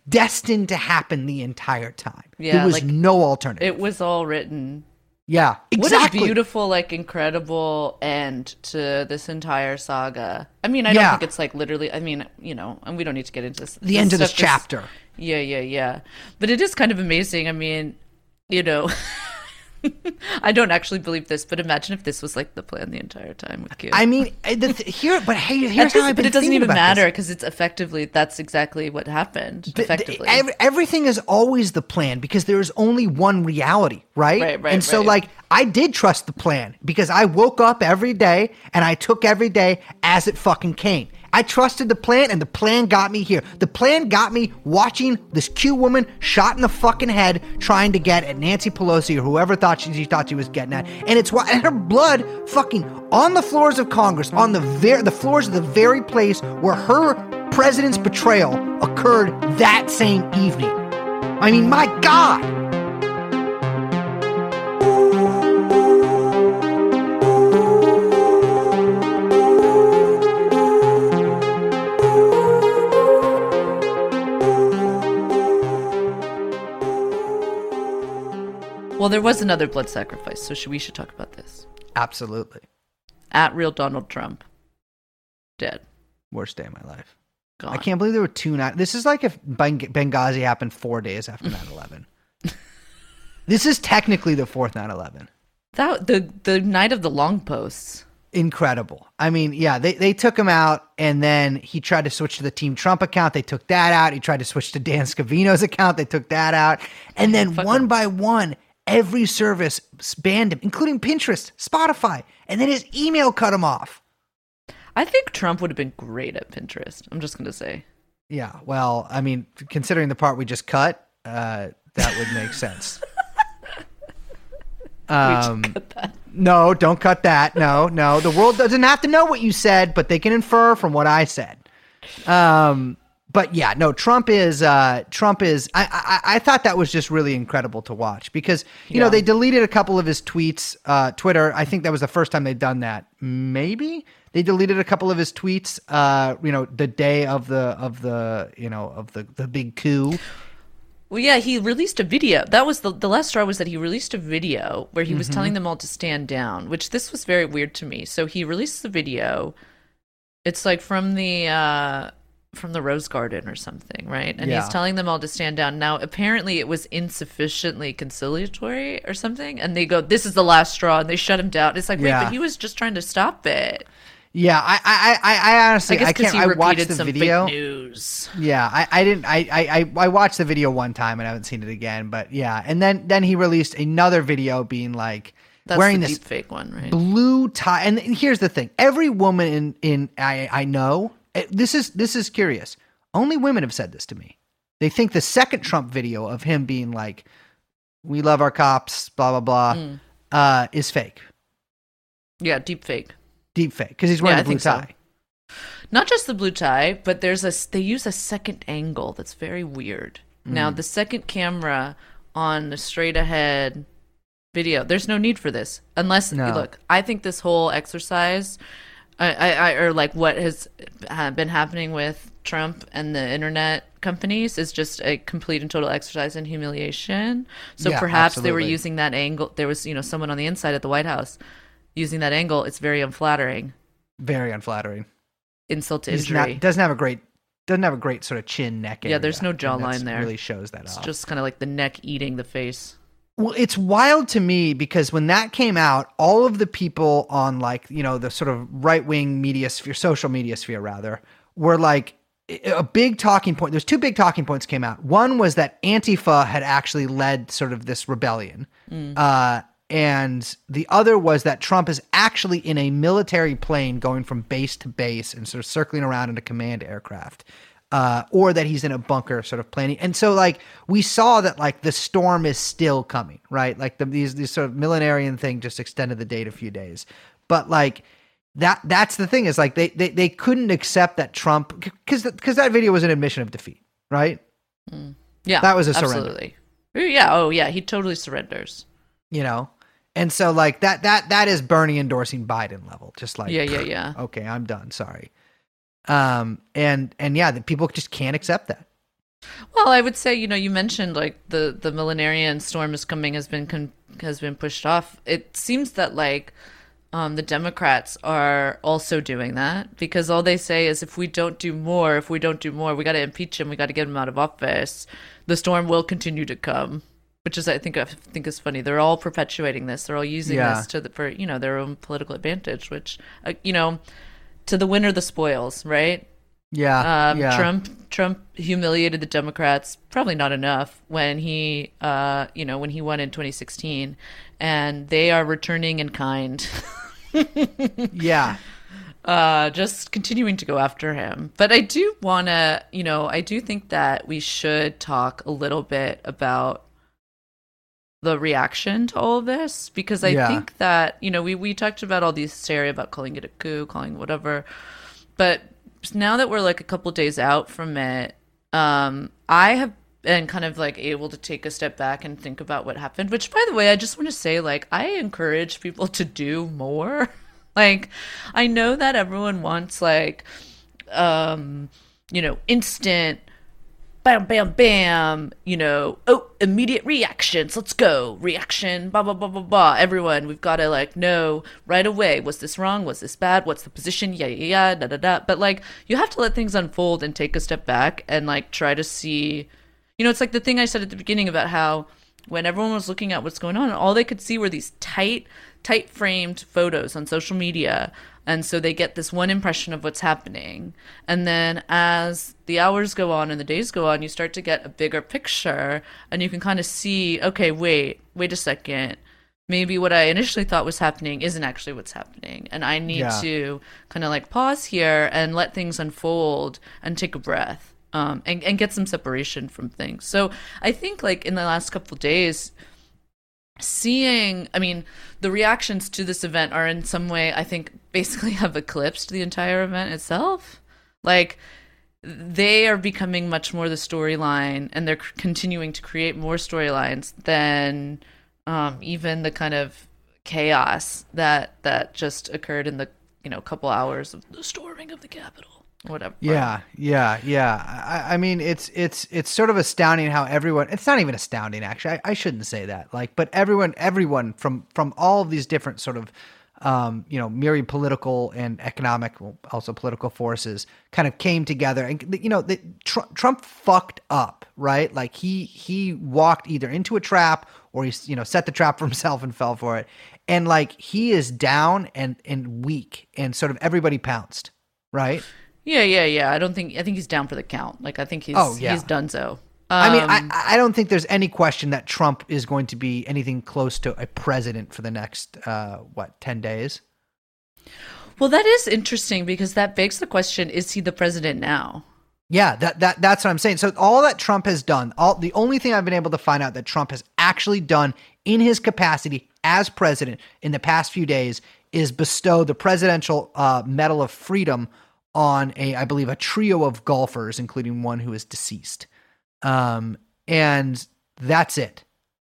destined to happen the entire time. Yeah, there was like, no alternative. It was all written. yeah, exactly. What a beautiful, like, incredible end to this entire saga. I mean, I don't think it's like literally. I mean, you know, and we don't need to get into this. the end of this stuff is- chapter. Yeah, yeah, yeah. But it is kind of amazing. I mean, you know, I don't actually believe this, but imagine if this was like the plan the entire time with Q. I mean, eh, the th- here, but hey, here's how I've but it doesn't even matter because it's effectively that's exactly what happened. Th- Effectively, ev- everything is always the plan because there is only one reality, right? Right, right, And so, right. like, I did trust the plan because I woke up every day and I took every day as it fucking came. I trusted the plan and the plan got me here. The plan got me watching this cute woman shot in the fucking head trying to get at Nancy Pelosi or whoever thought she, she thought she was getting at. And it's why and her blood fucking on the floors of Congress, on the ver- the floors of the very place where her president's betrayal occurred that same evening. I mean, my God. Well, there was another blood sacrifice, so should, we should talk about this. Absolutely. At real Donald Trump, dead, Worst day of my life. gone. I can't believe there were two nights. This is like if Beng- Benghazi happened four days after 9 11. this is technically the fourth 9 11. That the the night of the long posts. Incredible. I mean, yeah, they, they took him out and then he tried to switch to the Team Trump account. They took that out. He tried to switch to Dan Scavino's account. They took that out. And then Fuck one him. by one, every service banned him, including Pinterest, Spotify. And then his email cut him off. I think Trump would have been great at Pinterest. I'm just gonna say. Yeah, well, I mean, considering the part we just cut, uh, that would make sense. Um, no, don't cut that. No, no. The world doesn't have to know what you said, but they can infer from what I said. Um, but yeah, no. Trump is. Uh, Trump is. I, I. I thought that was just really incredible to watch because you know they deleted a couple of his tweets. Uh, Twitter. I think that was the first time they'd done that. Maybe they deleted a couple of his tweets. Uh, you know, the day of the of the you know of the the big coup. Well, yeah, he released a video. That was the the last straw was that he released a video where he was Mm-hmm. telling them all to stand down, which this was very weird to me. So he released the video. It's like from the uh from the Rose Garden or something, right? And Yeah. he's telling them all to stand down. Now, apparently, it was insufficiently conciliatory or something, and they go, "This is the last straw," and they shut him down. It's like, wait, but he was just trying to stop it. Yeah, I I I, I honestly I I can't. I watched the some video. news. Yeah, I, I didn't I, I I watched the video one time and I haven't seen it again, but yeah, and then then he released another video being like That's wearing the this fake one, right? blue tie. And here's the thing: every woman in in I I know this is this is curious. Only women have said this to me. They think the second Trump video of him being like, "We love our cops," blah blah blah, Mm. uh, is fake, Yeah, deep fake. deep fake, because he's wearing Yeah, a blue think so. tie. Not just the blue tie, but there's a they use a second angle that's very weird. Now Mm. the second camera on the straight ahead video, there's no need for this unless No. look. I think this whole exercise, I, I, I or like what has uh, been happening with Trump and the internet companies is just a complete and total exercise in humiliation. So Yeah, perhaps they were using that angle. There was you know someone on the inside at the White House using that angle. It's very unflattering. Very unflattering. Insult to He's injury. not doesn't have a great doesn't have a great sort of chin neck. Yeah, there's no jawline there. Really shows that It's off. just kind of like the neck eating the face. Well, it's wild to me because when that came out, all of the people on like, you know, the sort of right wing media sphere, social media sphere rather, were like a big talking point. There's two big talking points came out. One was that Antifa had actually led sort of this rebellion. Uh, and the other was that Trump is actually in a military plane going from base to base and sort of circling around in a command aircraft uh, or that he's in a bunker sort of planning. And so like we saw that like the storm is still coming, right? Like the, these these sort of millenarian thing just extended the date a few days. But like that that's the thing is like they they, they couldn't accept that Trump because because that video was an admission of defeat, right? Yeah, That was a surrender. Absolutely. Yeah. Oh, yeah. He totally surrenders. You know. And so like that that that is Bernie endorsing Biden level, just like Yeah, yeah, yeah. okay, I'm done. Sorry. Um and and yeah, the people just can't accept that. Well, I would say you know you mentioned like the the millenarian storm is coming has been con- has been pushed off. It seems that like um, the Democrats are also doing that because all they say is if we don't do more, if we don't do more, we got to impeach him, we got to get him out of office. The storm will continue to come, which is I think I think is funny. They're all perpetuating this. They're all using Yeah. this to the, for you know their own political advantage, which uh, you know to the winner the spoils, right? Yeah. Um, yeah. Trump Trump humiliated the Democrats probably not enough when he uh, you know when he won in 2016 and they are returning in kind Yeah. uh, just continuing to go after him but I do want to you know I do think that we should talk a little bit about the reaction to all of this? Because I Yeah. think that you know we we talked about all these hysteria about calling it a coup calling whatever. But now that we're like a couple days out from it um i have been kind of like able to take a step back and think about what happened which by the way i just want to say like i encourage people to do more. Like i know that everyone wants like um you know instant bam, bam, bam, you know, oh, immediate reactions, let's go, reaction, blah, blah, blah, blah, blah. Everyone, we've got to like know right away, was this wrong? Was this bad? What's the position? Yeah, yeah, yeah, da, da, da. But like, you have to let things unfold and take a step back and like try to see, you know, it's like the thing I said at the beginning about how when everyone was looking at what's going on, all they could see were these tight, tight framed photos on social media and so they get this one impression of what's happening. And then as the hours go on and the days go on, you start to get a bigger picture and you can kind of see, okay, wait, wait a second. Maybe what I initially thought was happening isn't actually what's happening. And I need Yeah. to kind of like pause here and let things unfold and take a breath. Um, and, and get some separation from things. So I think like in the last couple days, seeing i mean the reactions to this event are in some way i think basically have eclipsed the entire event itself like they are becoming much more the storyline and they're continuing to create more storylines than um, even the kind of chaos that that just occurred in the you know couple hours of the storming of the capitol whatever Yeah, yeah, yeah. I, I mean, it's it's it's sort of astounding how everyone. It's not even astounding, actually. I, I shouldn't say that. Like, but everyone, everyone from from all of these different sort of, um, you know, myriad political and economic, well, also political forces, kind of came together, and you know, the, Tr- Trump fucked up, right? Like he he walked either into a trap or he you know set the trap for himself and fell for it, and like he is down and and weak, and sort of everybody pounced, right? Yeah yeah yeah i don't think i think he's down for the count like i think he's Oh, yeah. he's done so I mean, Um, I, I don't think there's any question that Trump is going to be anything close to a president for the next, uh, what, 10 days? Well, that is interesting because that begs the question: Is he the president now? Yeah, that, that that's what I'm saying. So all that Trump has done, all the only thing I've been able to find out that Trump has actually done in his capacity as president in the past few days is bestow the presidential uh, Medal of Freedom on a, I believe, a trio of golfers, including one who is deceased. Um, and that's it.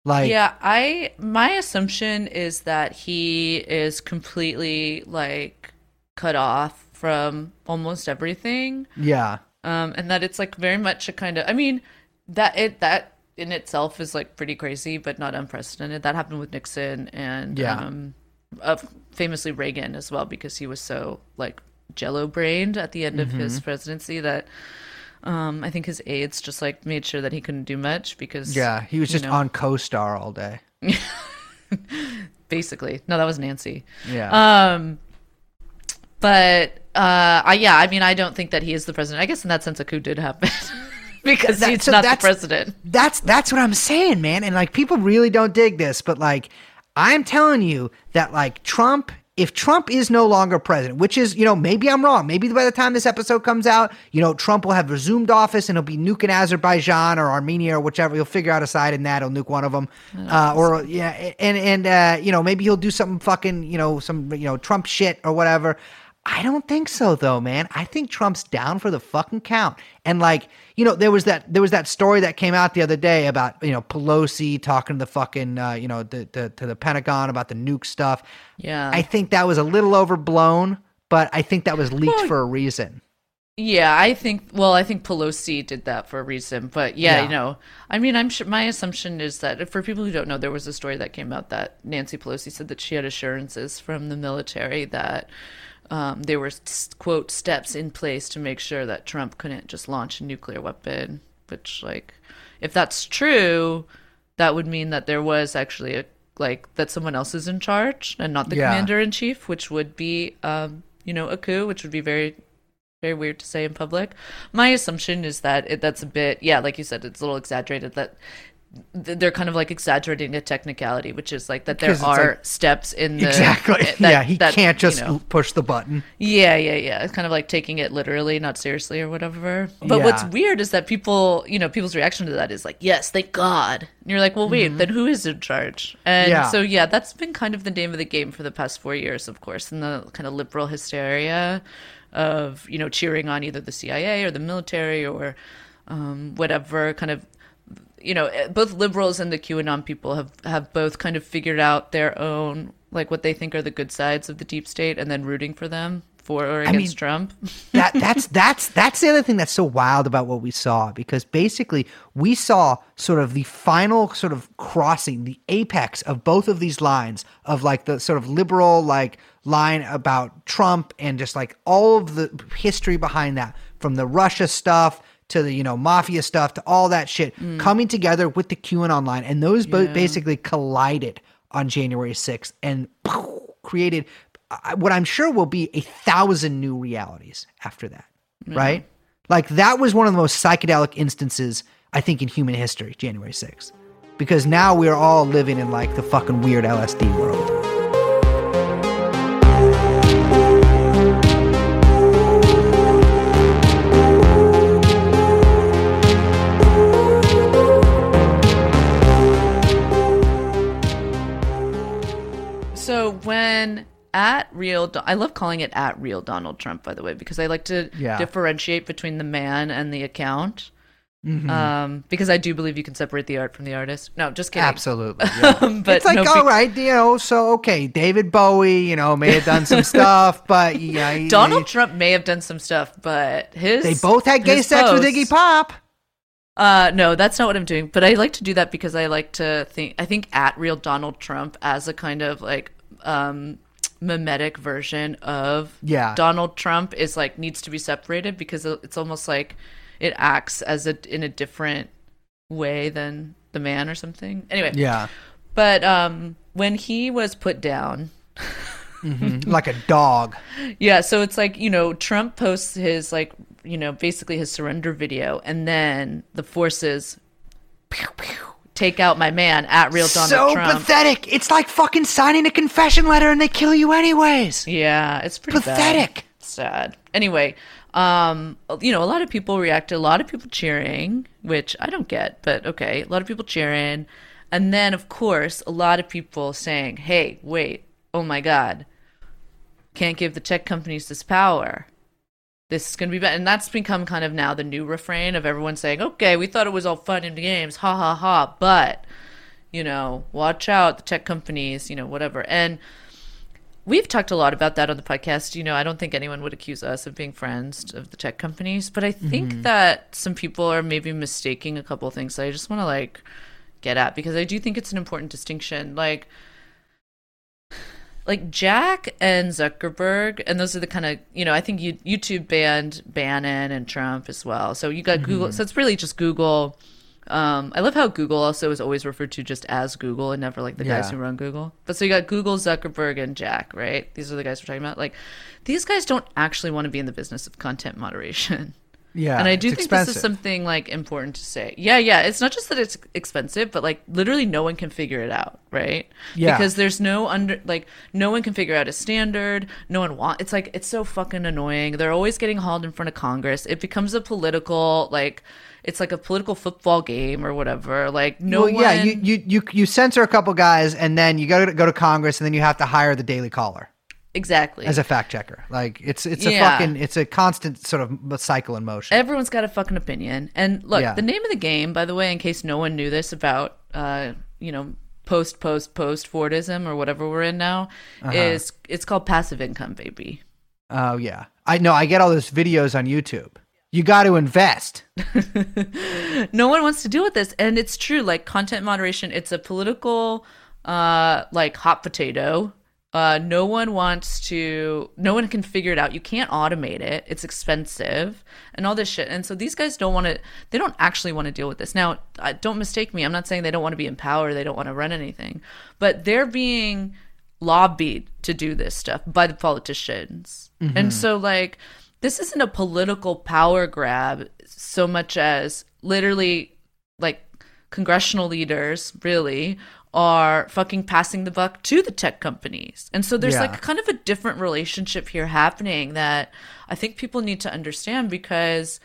Like, yeah, I my assumption is that he is completely like cut off from almost everything, yeah. um, and that it's like very much a kind of. I mean, that it that in itself is like pretty crazy, but not unprecedented. That happened with Nixon and Yeah. um, uh, famously Reagan as well, because he was so like jello brained at the end of his Mm-hmm. presidency that. Um, I think his aides just like made sure that he couldn't do much because Yeah, he was just know. on co-star all day. basically. No, that was Nancy. Yeah. Um, but uh, I yeah, I mean, I don't think that he is the president. I guess in that sense, a coup did happen because That- he's so not the president. that's that's what I'm saying, man. And like people really don't dig this, but like I'm telling you that like Trump if Trump is no longer president, which is, you know, maybe I'm wrong. Maybe by the time this episode comes out, you know, Trump will have resumed office and he'll be nuking Azerbaijan or Armenia or whichever. He'll figure out a side in that. He'll nuke one of them. Uh, or, yeah, and, and, uh, you know, maybe he'll do something fucking, you know, some, you know, Trump shit or whatever. I don't think so though, man. I think Trump's down for the fucking count. And like, you know, there was that there was that story that came out the other day about, you know, Pelosi talking to the fucking uh, you know, the, the to the Pentagon about the nuke stuff. Yeah. I think that was a little overblown, but I think that was leaked Well, for a reason. Yeah, I think. Well, I think Pelosi did that for a reason, but yeah, Yeah. you know, I mean, I'm sure. My assumption is that for people who don't know, there was a story that came out that Nancy Pelosi said that she had assurances from the military that um, there were quote steps in place to make sure that Trump couldn't just launch a nuclear weapon. Which, like, if that's true, that would mean that there was actually a like that someone else is in charge and not the Yeah. commander in chief, which would be, um, you know, a coup, which would be very very weird to say in public. My assumption is that it, that's a bit, yeah, like you said, it's a little exaggerated. That th- they're kind of like exaggerating a technicality, which is like that there are like- steps in the exactly. that- yeah, he that, can't you just know- push the button. yeah, yeah, yeah. It's kind of like taking it literally, not seriously or whatever. But Yeah. what's weird is that people, you know, people's reaction to that is like, yes, thank God. And you're like, well, wait, then who is in charge? And Mm-hmm. Yeah. so, yeah, that's been kind of the name of the game for the past four years, of course, and the kind of liberal hysteria of, you know, cheering on either the CIA or the military or um, whatever kind of you know, eh, both liberals and the QAnon people have have both kind of figured out their own like what they think are the good sides of the deep state and then rooting for them for or against mean, Trump. that that's that's that's the other thing that's so wild about what we saw because basically we saw sort of the final sort of crossing the apex of both of these lines of like the sort of liberal like line about Trump and just like all of the history behind that from the Russia stuff to the you know mafia stuff to all that shit coming together with the QAnon line and those both Yeah. basically collided on January 6th and created uh, what I'm sure will be a thousand new realities after that, right? Like that was one of the most psychedelic instances I think in human history, January 6th. Because now we're all living in like the fucking weird LSD world. When at real, Do- I love calling it at real Donald Trump, by the way, because I like to Yeah. differentiate between the man and the account. Mm-hmm. Um, because I do believe you can separate the art from the artist. No, just kidding. Absolutely. yeah. but it's like, no, all be- right, you know, so okay, David Bowie, you know, may have done some stuff, but yeah, he- Donald Trump may have done some stuff, but his they both had gay sex with Iggy Pop. Uh, no, that's not what I'm doing. But I like to do that because I like to think. I think at real Donald Trump as a kind of like um mimetic version of Yeah. Donald Trump is like needs to be separated because it's almost like it acts as a in a different way than the man or something. Anyway, Yeah. But um, when he was put down, like a dog. yeah, so it's like, you know, Trump posts his like, you know, basically his surrender video and then the forces pew, pew, take out my man at real Donald so Trump. pathetic. It's like fucking signing a confession letter and they kill you anyways. Yeah, it's pretty bad. Pathetic. Sad. Anyway, um, you know, a lot of people reacted, a lot of people cheering, which I don't get, but okay, a lot of people cheering. And then, of course, a lot of people saying, hey, wait, oh my God, can't give the tech companies this power. This is going to be bad. And that's become kind of now the new refrain of everyone saying, okay, we thought it was all fun and games, ha ha ha, but, you know, watch out, the tech companies, you know, whatever. And, We've talked a lot about that on the podcast. You know, I don't think anyone would accuse us of being friends of the tech companies, but I think mm-hmm. that some people are maybe mistaking a couple of things that I just want to like get at because I do think it's an important distinction. Like, like Jack and Zuckerberg, and those are the kind of you know I think you, YouTube banned Bannon and Trump as well. So you got Google. So it's really just Google. Um, I love how Google also is always referred to just as Google and never like the guys who run Google. But so you got Google, Zuckerberg, and Jack, right? These are the guys we're talking about. Like, these guys don't actually want to be in the business of content moderation. Yeah. and I do think expensive. this is something like important to say. Yeah, yeah. It's not just that it's expensive, but like literally no one can figure it out, right? Yeah. Because there's no under like no one can figure out a standard. No one want. It's like it's so fucking annoying. They're always getting hauled in front of Congress. It becomes a political like it's like a political football game or whatever. Like no well, yeah, one. you, you you you censor a couple guys and then you go to go to Congress and then you have to hire the Daily Caller exactly. as a fact checker. Like it's it's a fucking it's a constant sort of cycle in motion. Everyone's got a fucking opinion. And look, Yeah. the name of the game, by the way, in case no one knew this about, uh, you know, post, post, post Fordism or whatever we're in now, Uh-huh. is it's called passive income, baby. Oh yeah, I know. I get all those videos on YouTube. You got to invest. no one wants to deal with this and it's true like content moderation it's a political uh like hot potato uh no one wants to no one can figure it out. You can't automate it. It's expensive and all this shit. And so these guys don't want to they don't actually want to deal with this. Now uh, don't mistake me. I'm not saying they don't want to be in power. They don't want to run anything. But they're being lobbied to do this stuff by the politicians. And so like this isn't a political power grab so much as literally like congressional leaders really are fucking passing the buck to the tech companies. And so there's Yeah. like kind of a different relationship here happening that I think people need to understand because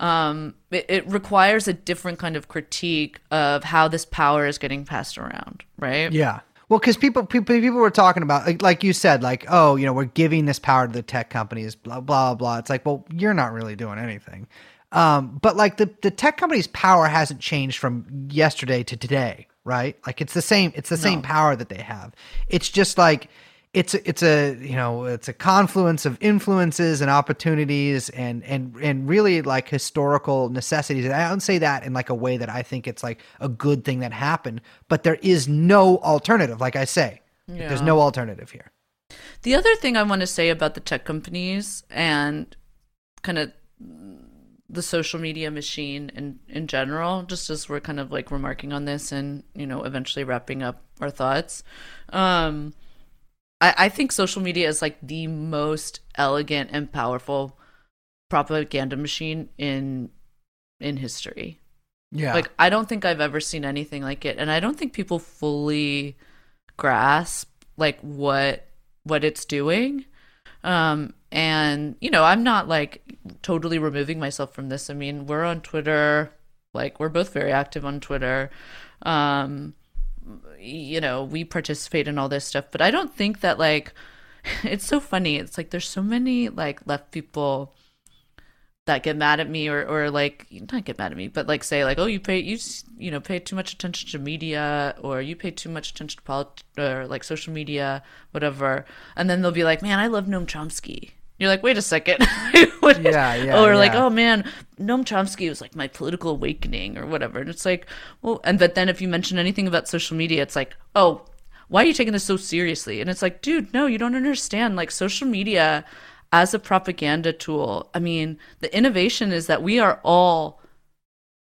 um, it, it requires a different kind of critique of how this power is getting passed around, right? Yeah. Well, because people, people people were talking about like, like you said, like oh, you know, we're giving this power to the tech companies, blah blah blah. It's like, well, you're not really doing anything. Um, but like the the tech companies' power hasn't changed from yesterday to today, right? Like it's the same. It's the same power that they have. It's just like it's a, it's a you know it's a confluence of influences and opportunities and and and really like historical necessities and i don't say that in like a way that i think it's like a good thing that happened but there is no alternative like i say there's no alternative here The other thing I want to say about the tech companies and kind of the social media machine in in general, just as we're kind of like remarking on this and you know eventually wrapping up our thoughts, um, I, I think social media is like the most elegant and powerful propaganda machine in in history. yeah Like I don't think I've ever seen anything like it, and I don't think people fully grasp like what what it's doing. Um, and you know, I'm not like totally removing myself from this. I mean, we're on Twitter, like we're both very active on Twitter. Um, you know, we participate in all this stuff, but I don't think that like it's so funny. It's like there's so many like left people that get mad at me or or like not get mad at me but like say like oh you pay you you know pay too much attention to media or you pay too much attention to politics or like social media whatever and then they'll be like man i love noam chomsky you're like wait a second. Yeah, yeah, or like oh man noam chomsky was like my political awakening or whatever. And it's like well and but then if you mention anything about social media it's like oh why are you taking this so seriously? And it's like dude no you don't understand. Like social media as a propaganda tool i mean the innovation is that we are all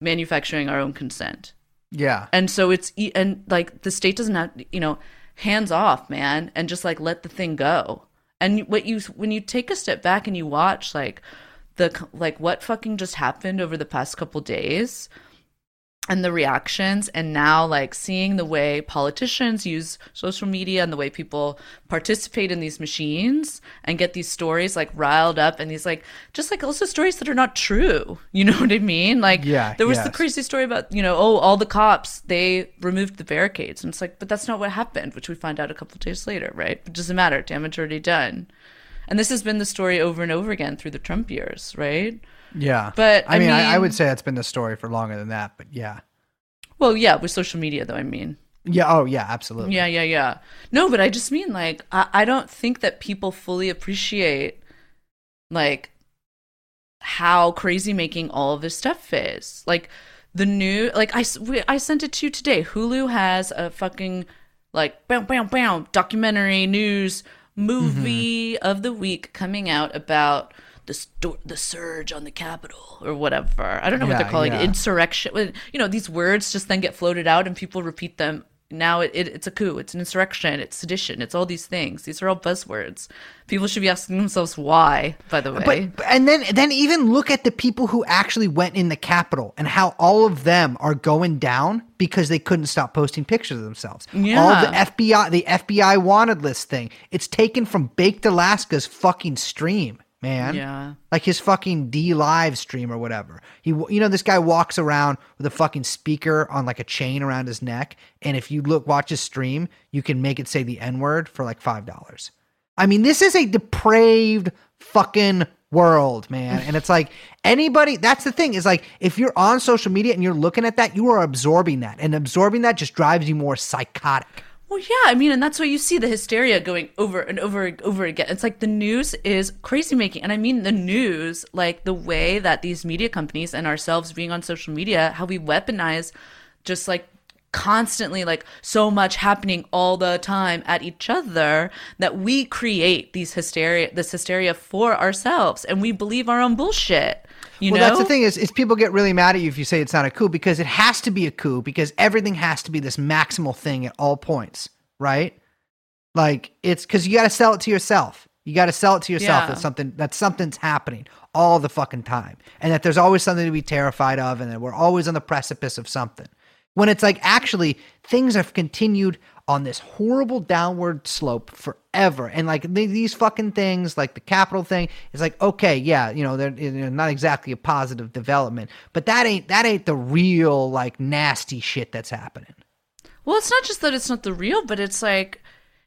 manufacturing our own consent. Yeah. And so it's and like the state doesn't have you know hands off man and just like let the thing go and what you when you take a step back and you watch like the like what fucking just happened over the past couple days and the reactions and now like seeing the way politicians use social media and the way people participate in these machines and get these stories like riled up and these like just like also stories that are not true. You know what i mean? Like Yeah, there was the crazy story about you know oh all the cops they removed the barricades. And it's like but that's not what happened which we find out a couple days later right? It doesn't matter. Damage already done. And this has been the story over and over again through the trump years right yeah But, i I mean, I, I would say that's been the story for longer than that but yeah well yeah with social media though i mean yeah oh yeah absolutely Yeah, yeah, yeah. No, but I just mean like I, I don't think that people fully appreciate like how crazy making all of this stuff is. Like the new like I we- I sent it to you today. Hulu has a fucking like bam bam bam documentary news mm-hmm. movie of the week coming out about the sto- the surge on the Capitol or whatever. I don't know what they're calling yeah. it. Insurrection. You know, these words just then get floated out and people repeat them. Now it, it, it's a coup, it's an insurrection, it's sedition, it's all these things. These are all buzzwords. People should be asking themselves why, by the way. But and then then even look at the people who actually went in the Capitol and how all of them are going down because they couldn't stop posting pictures of themselves. All Yeah. the FBI the FBI wanted list thing. It's taken from Baked Alaska's fucking stream, man. Yeah. Like his fucking DLive stream or whatever. He you know this guy walks around with a fucking speaker on like a chain around his neck and if you look watch his stream, you can make it say the N-word for like $5. I mean, this is a depraved fucking world, man. And it's like anybody, that's the thing, is like if you're on social media and you're looking at that, you are absorbing that. And absorbing that just drives you more psychotic. Well, yeah, I mean, and that's why you see the hysteria going over and over and over again. It's like the news is crazy making. And I mean, the news, like the way that these media companies and ourselves being on social media, how we weaponize just like constantly like so much happening all the time at each other that we create these hysteria this hysteria for ourselves and we believe our own bullshit you well, know that's the thing is, is people get really mad at you if you say it's not a coup because it has to be a coup because everything has to be this maximal thing at all points, right? Like it's because you got to sell it to yourself. You got to sell it to yourself Yeah. that something that something's happening all the fucking time, and that there's always something to be terrified of, and that we're always on the precipice of something. When it's like actually things have continued on this horrible downward slope forever, and like these fucking things, like the capitol thing, is like okay, yeah, you know, they're, you know, not exactly a positive development, but that ain't that ain't the real like nasty shit that's happening. Well, it's not just that it's not the real, but it's like,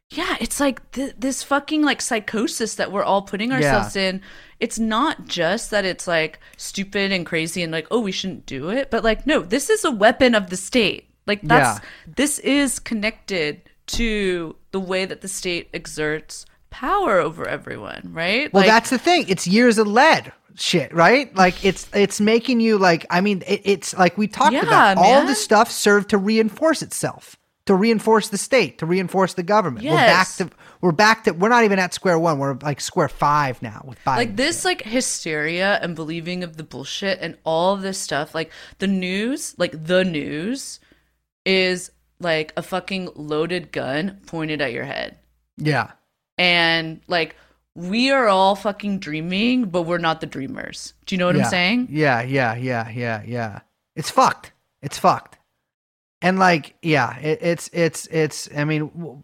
yeah, it's like th- this fucking like psychosis that we're all putting ourselves in. It's not just that it's like stupid and crazy and like, oh, we shouldn't do it, but like, no, this is a weapon of the state. Like that's Yeah. this is connected to the way that the state exerts power over everyone, right? Well, Like, that's the thing. It's years of lead shit, right? Like it's it's making you like. I mean, it, it's like we talked Yeah, about. All man. the stuff served to reinforce itself, to reinforce the state, to reinforce the government. We're back Yes. to we're back to we're not even at square one. We're like square five now with Biden. like this like hysteria and believing of the bullshit and all this stuff like the news like the news is like a fucking loaded gun pointed at your head Yeah. and like we are all fucking dreaming but we're not the dreamers do you know what yeah. i'm saying Yeah, yeah, yeah, yeah, yeah. It's fucked. It's fucked. And like, yeah, it, it's it's it's. I mean,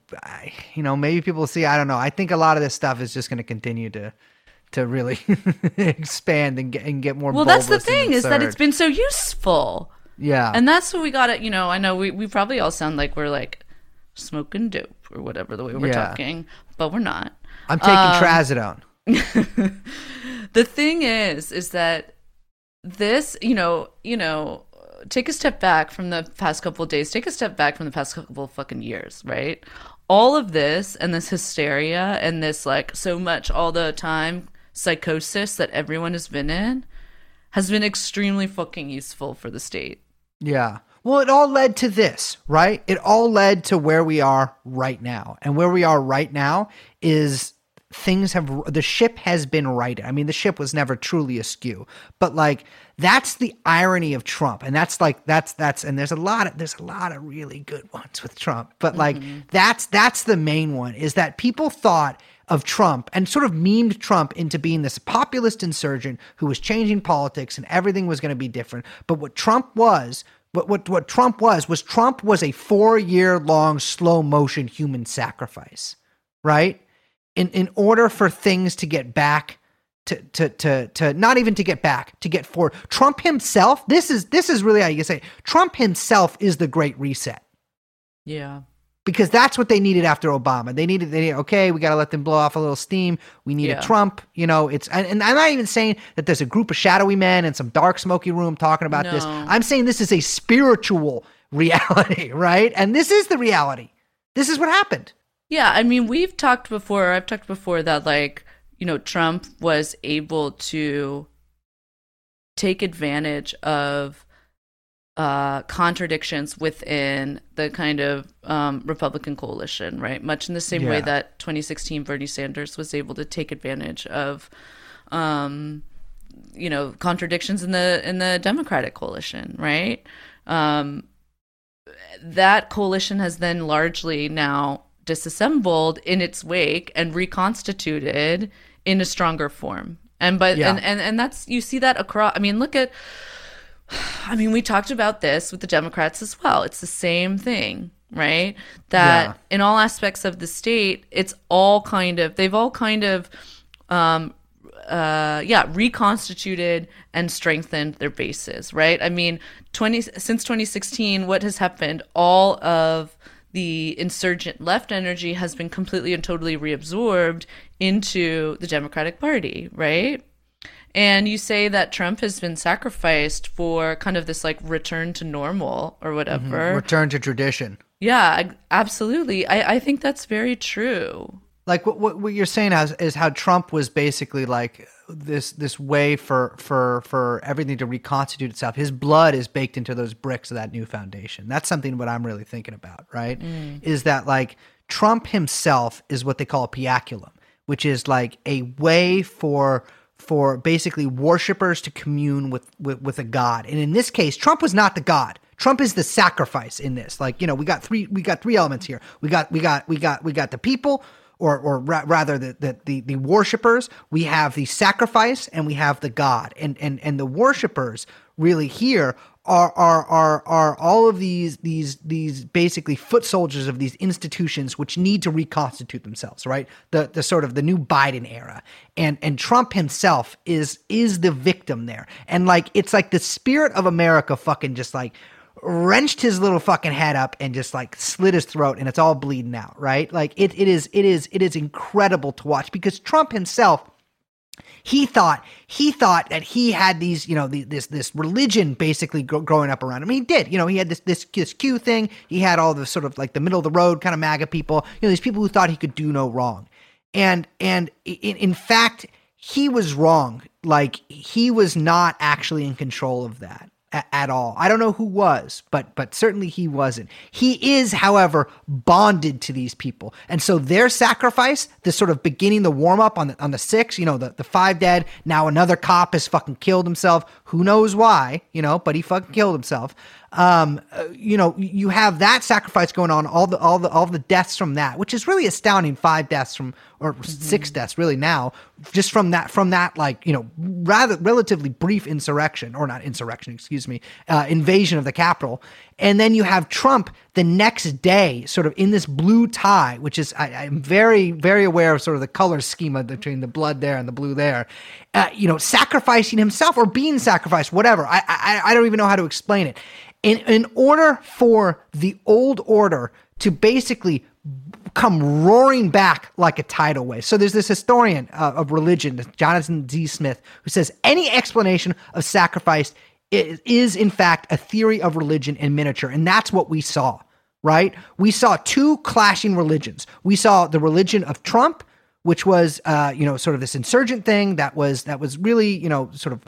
you know, maybe people see. I don't know. I think a lot of this stuff is just going to continue to to really expand and get and get more. well that's the thing is that it's been so useful yeah, and that's what we gotta you know i know we, we probably all sound like we're like smoking dope or whatever the way we're Yeah. talking but we're not I'm taking um, trazodone. the thing is is that this you know you know take a step back from the past couple of days take a step back from the past couple of fucking years right all of this and this hysteria and this like so much all the time psychosis that everyone has been in has been extremely fucking useful for the state Yeah. Well, it all led to this, right? It all led to where we are right now. And where we are right now is things have the ship has been righted. I mean, the ship was never truly askew, but like that's the irony of Trump. And that's like that's that's and there's a lot of there's a lot of really good ones with Trump. But like mm-hmm. that's that's the main one is that people thought of Trump and sort of memed Trump into being this populist insurgent who was changing politics and everything was going to be different. But what Trump was, what, what, what Trump was, was Trump was a four year long slow motion human sacrifice, right? In, in order for things to get back to, to, to, to not even to get back, to get forward. Trump himself, this is, this is really how you say it. Trump himself is the great reset yeah because that's what they needed after Obama. They needed, they needed, okay, we got to let them blow off a little steam. We need Yeah. a Trump, you know. It's and, and I'm not even saying that there's a group of shadowy men in some dark, smoky room talking about this. I'm saying this is a spiritual reality, right? And this is the reality. This is what happened. Yeah, I mean, we've talked before. I've talked before that, like, you know, Trump was able to take advantage of uh, contradictions within the kind of um, Republican coalition, right? Much in the same way that 2016 Bernie Sanders was able to take advantage of, um, you know, contradictions in the in the Democratic coalition, right? Um, that coalition has then largely now disassembled in its wake and reconstituted in a stronger form. And but Yeah. and, and and that's you see that across I mean look at I mean we talked about this with the Democrats as well. It's the same thing, right? That Yeah. in all aspects of the state, it's all kind of they've all kind of um uh yeah reconstituted and strengthened their bases right i mean 20 since 2016 what has happened all of the insurgent left energy has been completely and totally reabsorbed into the democratic party right and you say that trump has been sacrificed for kind of this like return to normal or mm-hmm. whatever Return to tradition. yeah absolutely I, I think that's very true like what, what what you're saying is, is how Trump was basically like this this way for for for everything to reconstitute itself. His blood is baked into those bricks of that new foundation. That's something what I'm really thinking about, right? Mm. Is that like Trump himself is what they call a piaculum, which is like a way for for basically worshipers to commune with, with with a god. And in this case, Trump was not the god. Trump is the sacrifice in this. Like, you know, we got three we got three elements here. We got we got we got we got the people or or ra- rather the, the the the worshipers, we have the sacrifice and we have the god. And and and the worshipers really here are are are are all of these these these basically foot soldiers of these institutions which need to reconstitute themselves, right? The the sort of the new Biden era. And and Trump himself is is the victim there. And like it's like the spirit of America fucking just like wrenched his little fucking head up and just like slit his throat and it's all bleeding out, right? Like it it is it is it is incredible to watch because Trump himself he thought he thought that he had these you know the, this this religion basically gro- growing up around him. He did you know he had this this this q thing. He had all the sort of like the middle of the road kind of maga people you know these people who thought he could do no wrong. And and in, in fact he was wrong. Like he was not actually in control of that a- at all. I don't know who was, but but certainly he wasn't. He is, however, bonded to these people, and so their sacrifice, the sort of beginning the warm up on the on the six, you know, the the five dead. Now another cop has fucking killed himself. Who knows why? You know, but he fucking killed himself. Um, you know, you have that sacrifice going on, all the all the all the deaths from that, which is really astounding. Five deaths from or six deaths really now, just from that from that like you know rather relatively brief insurrection or not insurrection, excuse me, uh, invasion of the Capitol, and then you have Trump the next day, sort of in this blue tie, which is I, I'm very very aware of sort of the color schema between the blood there and the blue there, uh, you know, sacrificing himself or being sacrificed, whatever. I, I I don't even know how to explain it. In in order for the old order to basically come roaring back like a tidal wave. So there's this historian uh, of religion, Jonathan Z. Smith, who says any explanation of sacrifice is, is in fact a theory of religion in miniature, and that's what we saw. Right? We saw two clashing religions. We saw the religion of Trump, which was, uh, you know, sort of this insurgent thing that was that was really, you know, sort of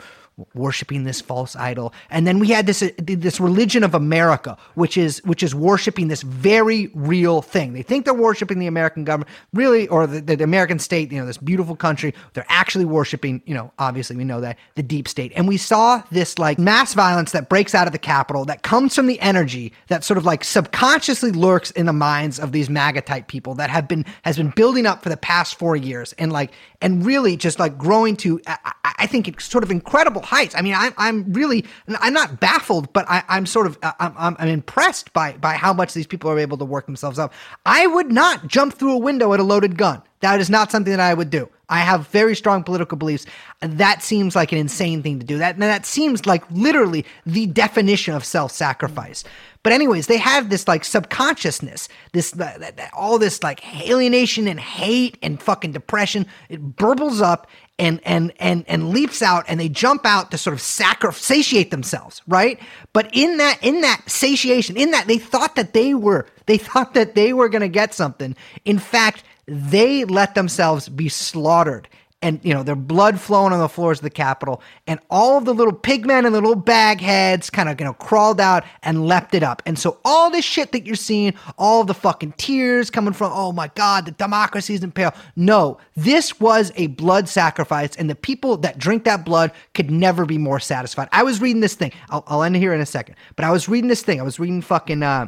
worshiping this false idol. And then we had this uh, this religion of america which is which is worshiping this very real thing. They think they're worshiping the american government really or the, the american state you know this beautiful country. They're actually worshiping you know obviously we know that the deep state. And we saw this like mass violence that breaks out of the capitol that comes from the energy that sort of like subconsciously lurks in the minds of these maga type people that have been has been building up for the past four years. And like and really just like growing to i, I think it's sort of incredible heights. I mean, I'm I'm really I'm not baffled, but I, I'm sort of I'm, I'm I'm impressed by by how much these people are able to work themselves up. I would not jump through a window at a loaded gun. That is not something that I would do. I have very strong political beliefs. That seems like an insane thing to do. That that seems like literally the definition of self-sacrifice. But anyways, they have this like subconsciousness, this uh, all this like alienation and hate and fucking depression. It burbles up and and and and leaps out, and they jump out to sort of sacri- satiate themselves, right? But in that in that satiation, in that they thought that they were they thought that they were going to get something. In fact, they let themselves be slaughtered and you know their blood flowing on the floors of the capitol and all of the little pigmen and the little bag heads kind of you know crawled out and leapt it up. And so all this shit that you're seeing all the fucking tears coming from oh my god the democracy is in peril. no this was a blood sacrifice and the people that drink that blood could never be more satisfied. I was reading this thing. I'll, I'll end here in a second. But i was reading this thing. I was reading fucking uh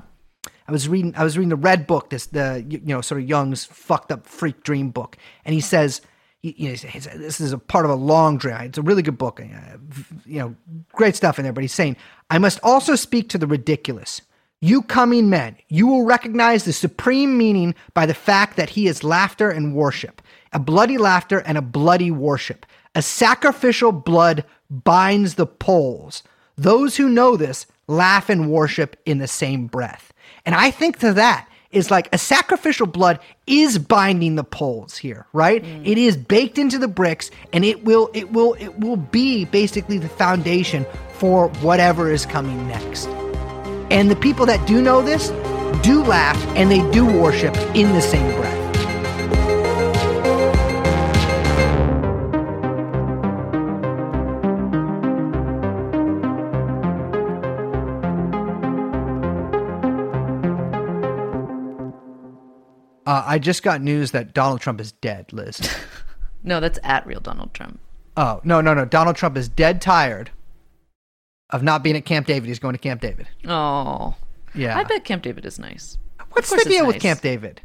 I was reading I was reading the Red Book, this the you know sort of Jung's fucked up freak dream book, and he says you know, this is a part of a long dream. It's a really good book, uh, you know, great stuff in there. But he's saying I must also speak to the ridiculous. You coming men, you will recognize the supreme meaning by the fact that he is laughter and worship, a bloody laughter and a bloody worship. A sacrificial blood binds the poles. Those who know this laugh and worship in the same breath. And I think to that is like a sacrificial blood is binding the poles here, right? Mm. It is baked into the bricks and it will it will it will be basically the foundation for whatever is coming next. And the people that do know this do laugh and they do worship in the same breath. Uh, I just got news that Donald Trump is dead, Liz. No, that's at real Donald Trump. oh, no, no, no. Donald Trump is dead tired of not being at Camp David. He's going to Camp David. Oh, Yeah. I bet Camp David is nice. What's the deal with. Camp David?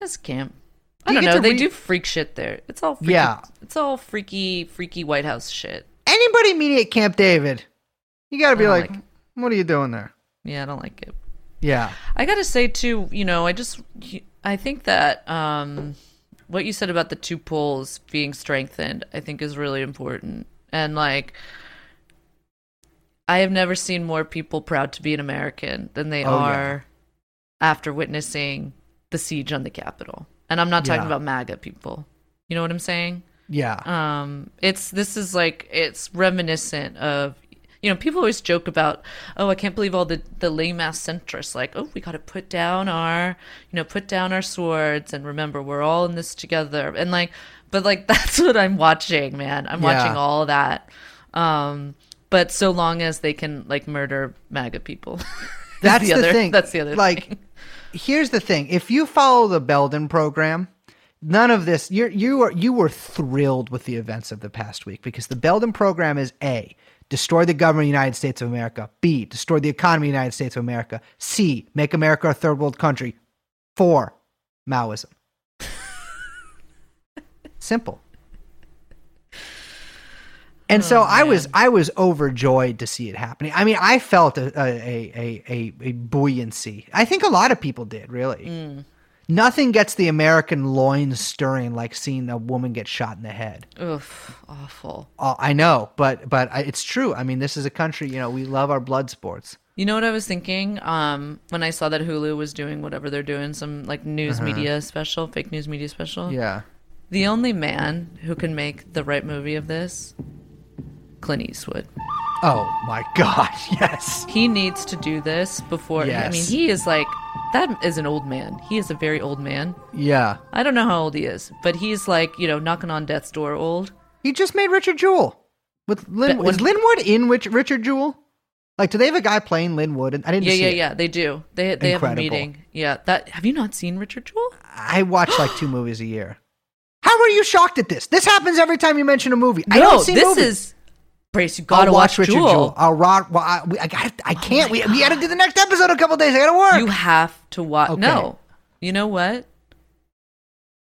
It's camp. Do I don't know. to They do freak shit there. It's all freaky, Yeah. It's all freaky, freaky White House shit. Anybody meeting at Camp David, you got to be like, like what are you doing there? Yeah, I don't like it. Yeah. I gotta say too, you know, I just I think that um what you said about the two poles being strengthened, I think is really important. And like I have never seen more people proud to be an American than they Oh, yeah. are after witnessing the siege on the Capitol. And I'm not talking Yeah. about MAGA people. You know what I'm saying? Yeah. Um, it's this is like it's reminiscent of you know people always joke about oh I can't believe all the the lame ass centrists like oh we got to put down our you know put down our swords and remember we're all in this together and like but like that's what I'm watching man I'm Yeah. watching all that um but so long as they can like murder MAGA people That's the, other thing. that's the other like, thing. here's the thing: if you follow the Belden program, none of this. You you are you were thrilled with the events of the past week because the Belden program is a destroy the government of the United States of America. B destroy the economy of the United States of America. C make America a third world country. Four Maoism. Simple. And oh, so I was I was overjoyed to see it happening. I mean, I felt a a, a, a, a buoyancy. I think a lot of people did, really. Mm. Nothing gets the American loins stirring like seeing a woman get shot in the head. Oof, awful Uh, I know, but but I, it's true. I mean, this is a country, you know, we love our blood sports. You know what I was thinking? Um, when I saw that Hulu was doing whatever they're doing, some like news media special, fake news media special. Uh-huh. Yeah. The only man who can make the right movie of this, Clint Eastwood. Oh my God! Yes. He needs to do this before. I mean, he is like that is an old man. He is a very old man. Yeah. I don't know how old he is, but he's like you know knocking on death's door old. He just made Richard Jewell with Lin. But Was Lin Wood in Rich, Richard Jewell? Like, do they have a guy playing Lin Wood? And I didn't Yeah, see yeah, it. yeah. They do. They they have a meeting. Yeah. That have you not seen Richard Jewell? I watch like two movies a year. How are you shocked at this? This happens every time you mention a movie. I don't see this movies. is Brace. You gotta I'll watch, Richard Jewel. Jewell. I'll rock. Well, I, we- I gotta, I can't. we we got to do the next episode in a couple days. I got to work. You have to watch. Okay. No, you know what?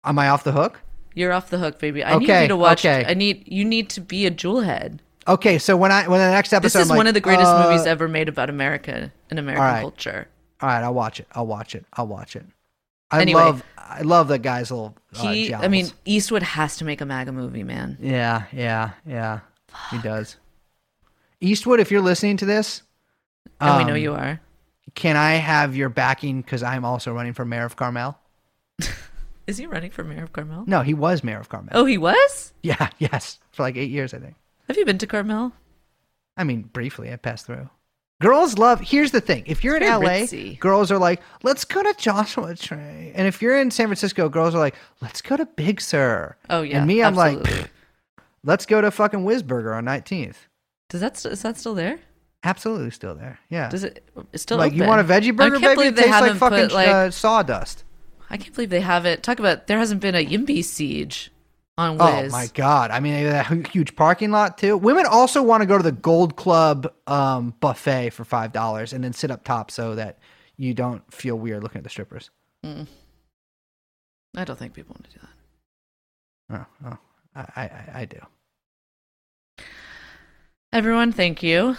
Am I off the hook? You're off the hook, baby. I need you to watch. okay. I need you need to be a jewel head. Okay, so when I when the next episode, This is one of the greatest uh, movies ever made about America and American all right. culture. All right, I'll watch it. I'll watch it. I'll watch it. I Anyway. love. I love that guy's little. Uh, He, I mean, Eastwood has to make a MAGA movie, man. Yeah, yeah, yeah. He does. Eastwood, if you're listening to this, And we know um, you are. Can I have your backing? Because I'm also running for mayor of Carmel. Is he running for mayor of Carmel? No, he was mayor of Carmel. Oh, he was. Yeah, yes, for like eight years, I think. Have you been to Carmel? I mean, briefly, I passed through. Girls love. Here's the thing: if you're in LA, ritzy. girls are like, "Let's go to Joshua Tree," and if you're in San Francisco, girls are like, "Let's go to Big Sur." Oh yeah. and me, I'm like, absolutely. "Pfft, "Let's go to fucking Whizburger on 19th." does that st- is that still there? Absolutely, still there. Yeah. Does it it's still like you want a veggie I burger, can't baby? It they tastes like fucking put, like uh, sawdust. I can't believe they haven't. Talk about there hasn't been a Yimby siege on Oh my god! I mean, they have that huge parking lot too. Women also want to go to the Gold Club um, buffet for five dollars and then sit up top so that you don't feel weird looking at the strippers. I don't think people want to do that. Oh, oh I, I, I do. Everyone, thank you.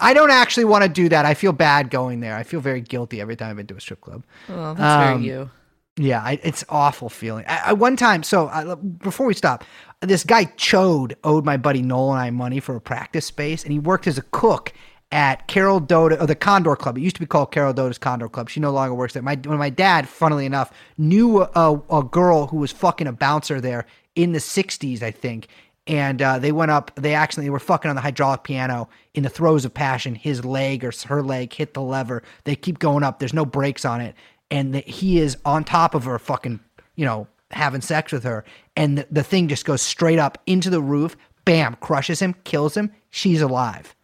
I don't actually want to do that. I feel bad going there. I feel very guilty every time I've been to a strip club. Well, that's Um, very you. Yeah, I, it's awful feeling. I, I, one time, so I, before we stop, this guy Chode owed my buddy Noel and I money for a practice space, and he worked as a cook at Carol Doda or the Condor Club. It used to be called Carol Doda's Condor Club. She no longer works there. My when my dad, funnily enough, knew a, a girl who was fucking a bouncer there in the '60s, I think. And uh, they went up. They accidentally were fucking on the hydraulic piano in the throes of passion. His leg or her leg hit the lever. They keep going up. There's no brakes on it and that he is on top of her fucking you know having sex with her and the, the thing just goes straight up into the roof bam crushes him kills him she's alive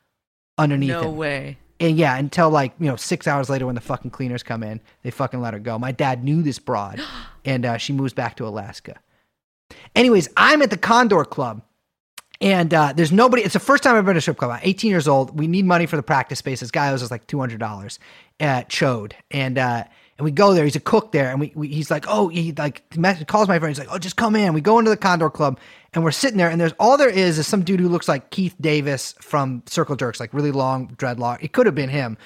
underneath No him way. and yeah until like you know six hours later when the fucking cleaners come in they fucking let her go my dad knew this broad and uh, she moves back to alaska anyways i'm at the condor club and uh, there's nobody. It's the first time I've been to a strip club. I'm 18 years old. We need money for the practice space. This guy owes us like $200 at Chode. And, uh, and we go there. He's a cook there. And we, we he's like, oh, he like calls my friend. He's like, oh, just come in. We go into the Condor Club and we're sitting there. And there's all there is is some dude who looks like Keith Davis from Circle Jerks, like really long dreadlock. It could have been him.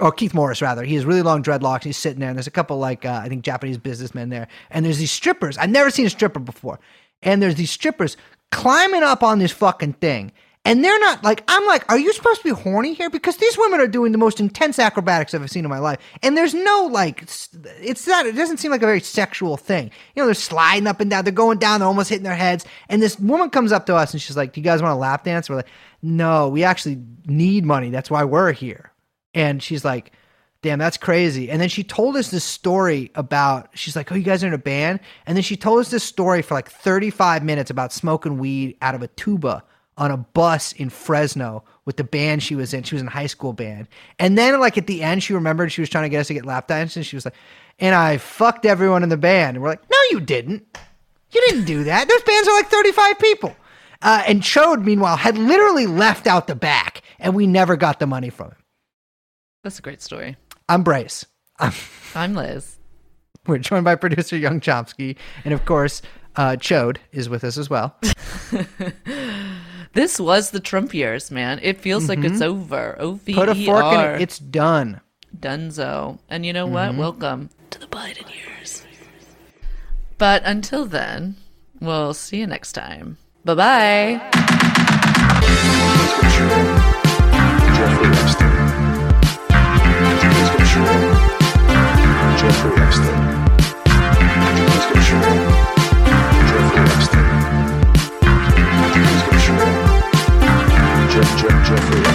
Or Keith Morris, rather. He has really long dreadlocks. He's sitting there, and there's a couple like uh, I think Japanese businessmen there, and there's these strippers. I've never seen a stripper before, and there's these strippers climbing up on this fucking thing And they're not like, I'm like, are you supposed to be horny here? Because these women are doing the most intense acrobatics I've ever seen in my life. And there's no like, it's not, it doesn't seem like a very sexual thing. You know, they're sliding up and down, they're going down, they're almost hitting their heads. And this woman comes up to us and she's like, Do you guys want to lap dance? We're like, No, we actually need money. That's why we're here. And she's like, Damn, that's crazy. And then she told us this story about, she's like, Oh, you guys are in a band? And then she told us this story for like 35 minutes about smoking weed out of a tuba on a bus in Fresno with the band she was in. She was in a high school band. And then, like, at the end, she remembered she was trying to get us to get lap dances. And she was like, And I fucked everyone in the band. And we're like, No, you didn't. You didn't do that. Those bands are like 35 people. Uh, and Chode, meanwhile, had literally left out the back, and we never got the money from him. That's a great story. I'm Brace. I'm, I'm Liz. we're joined by producer Yung Chomsky, and of course, uh, Chode is with us as well. This was the Trump years, man. It feels like it's over. O V E R. Mm-hmm. Put a fork in it. It's done. Dunzo. And you know Mm-hmm. what? Welcome to the Biden years. But until then, we'll see you next time. Bye bye. Jeffrey Epstein. Description. Jeffrey Epstein. Description. Jeff, Jeff, Jeffrey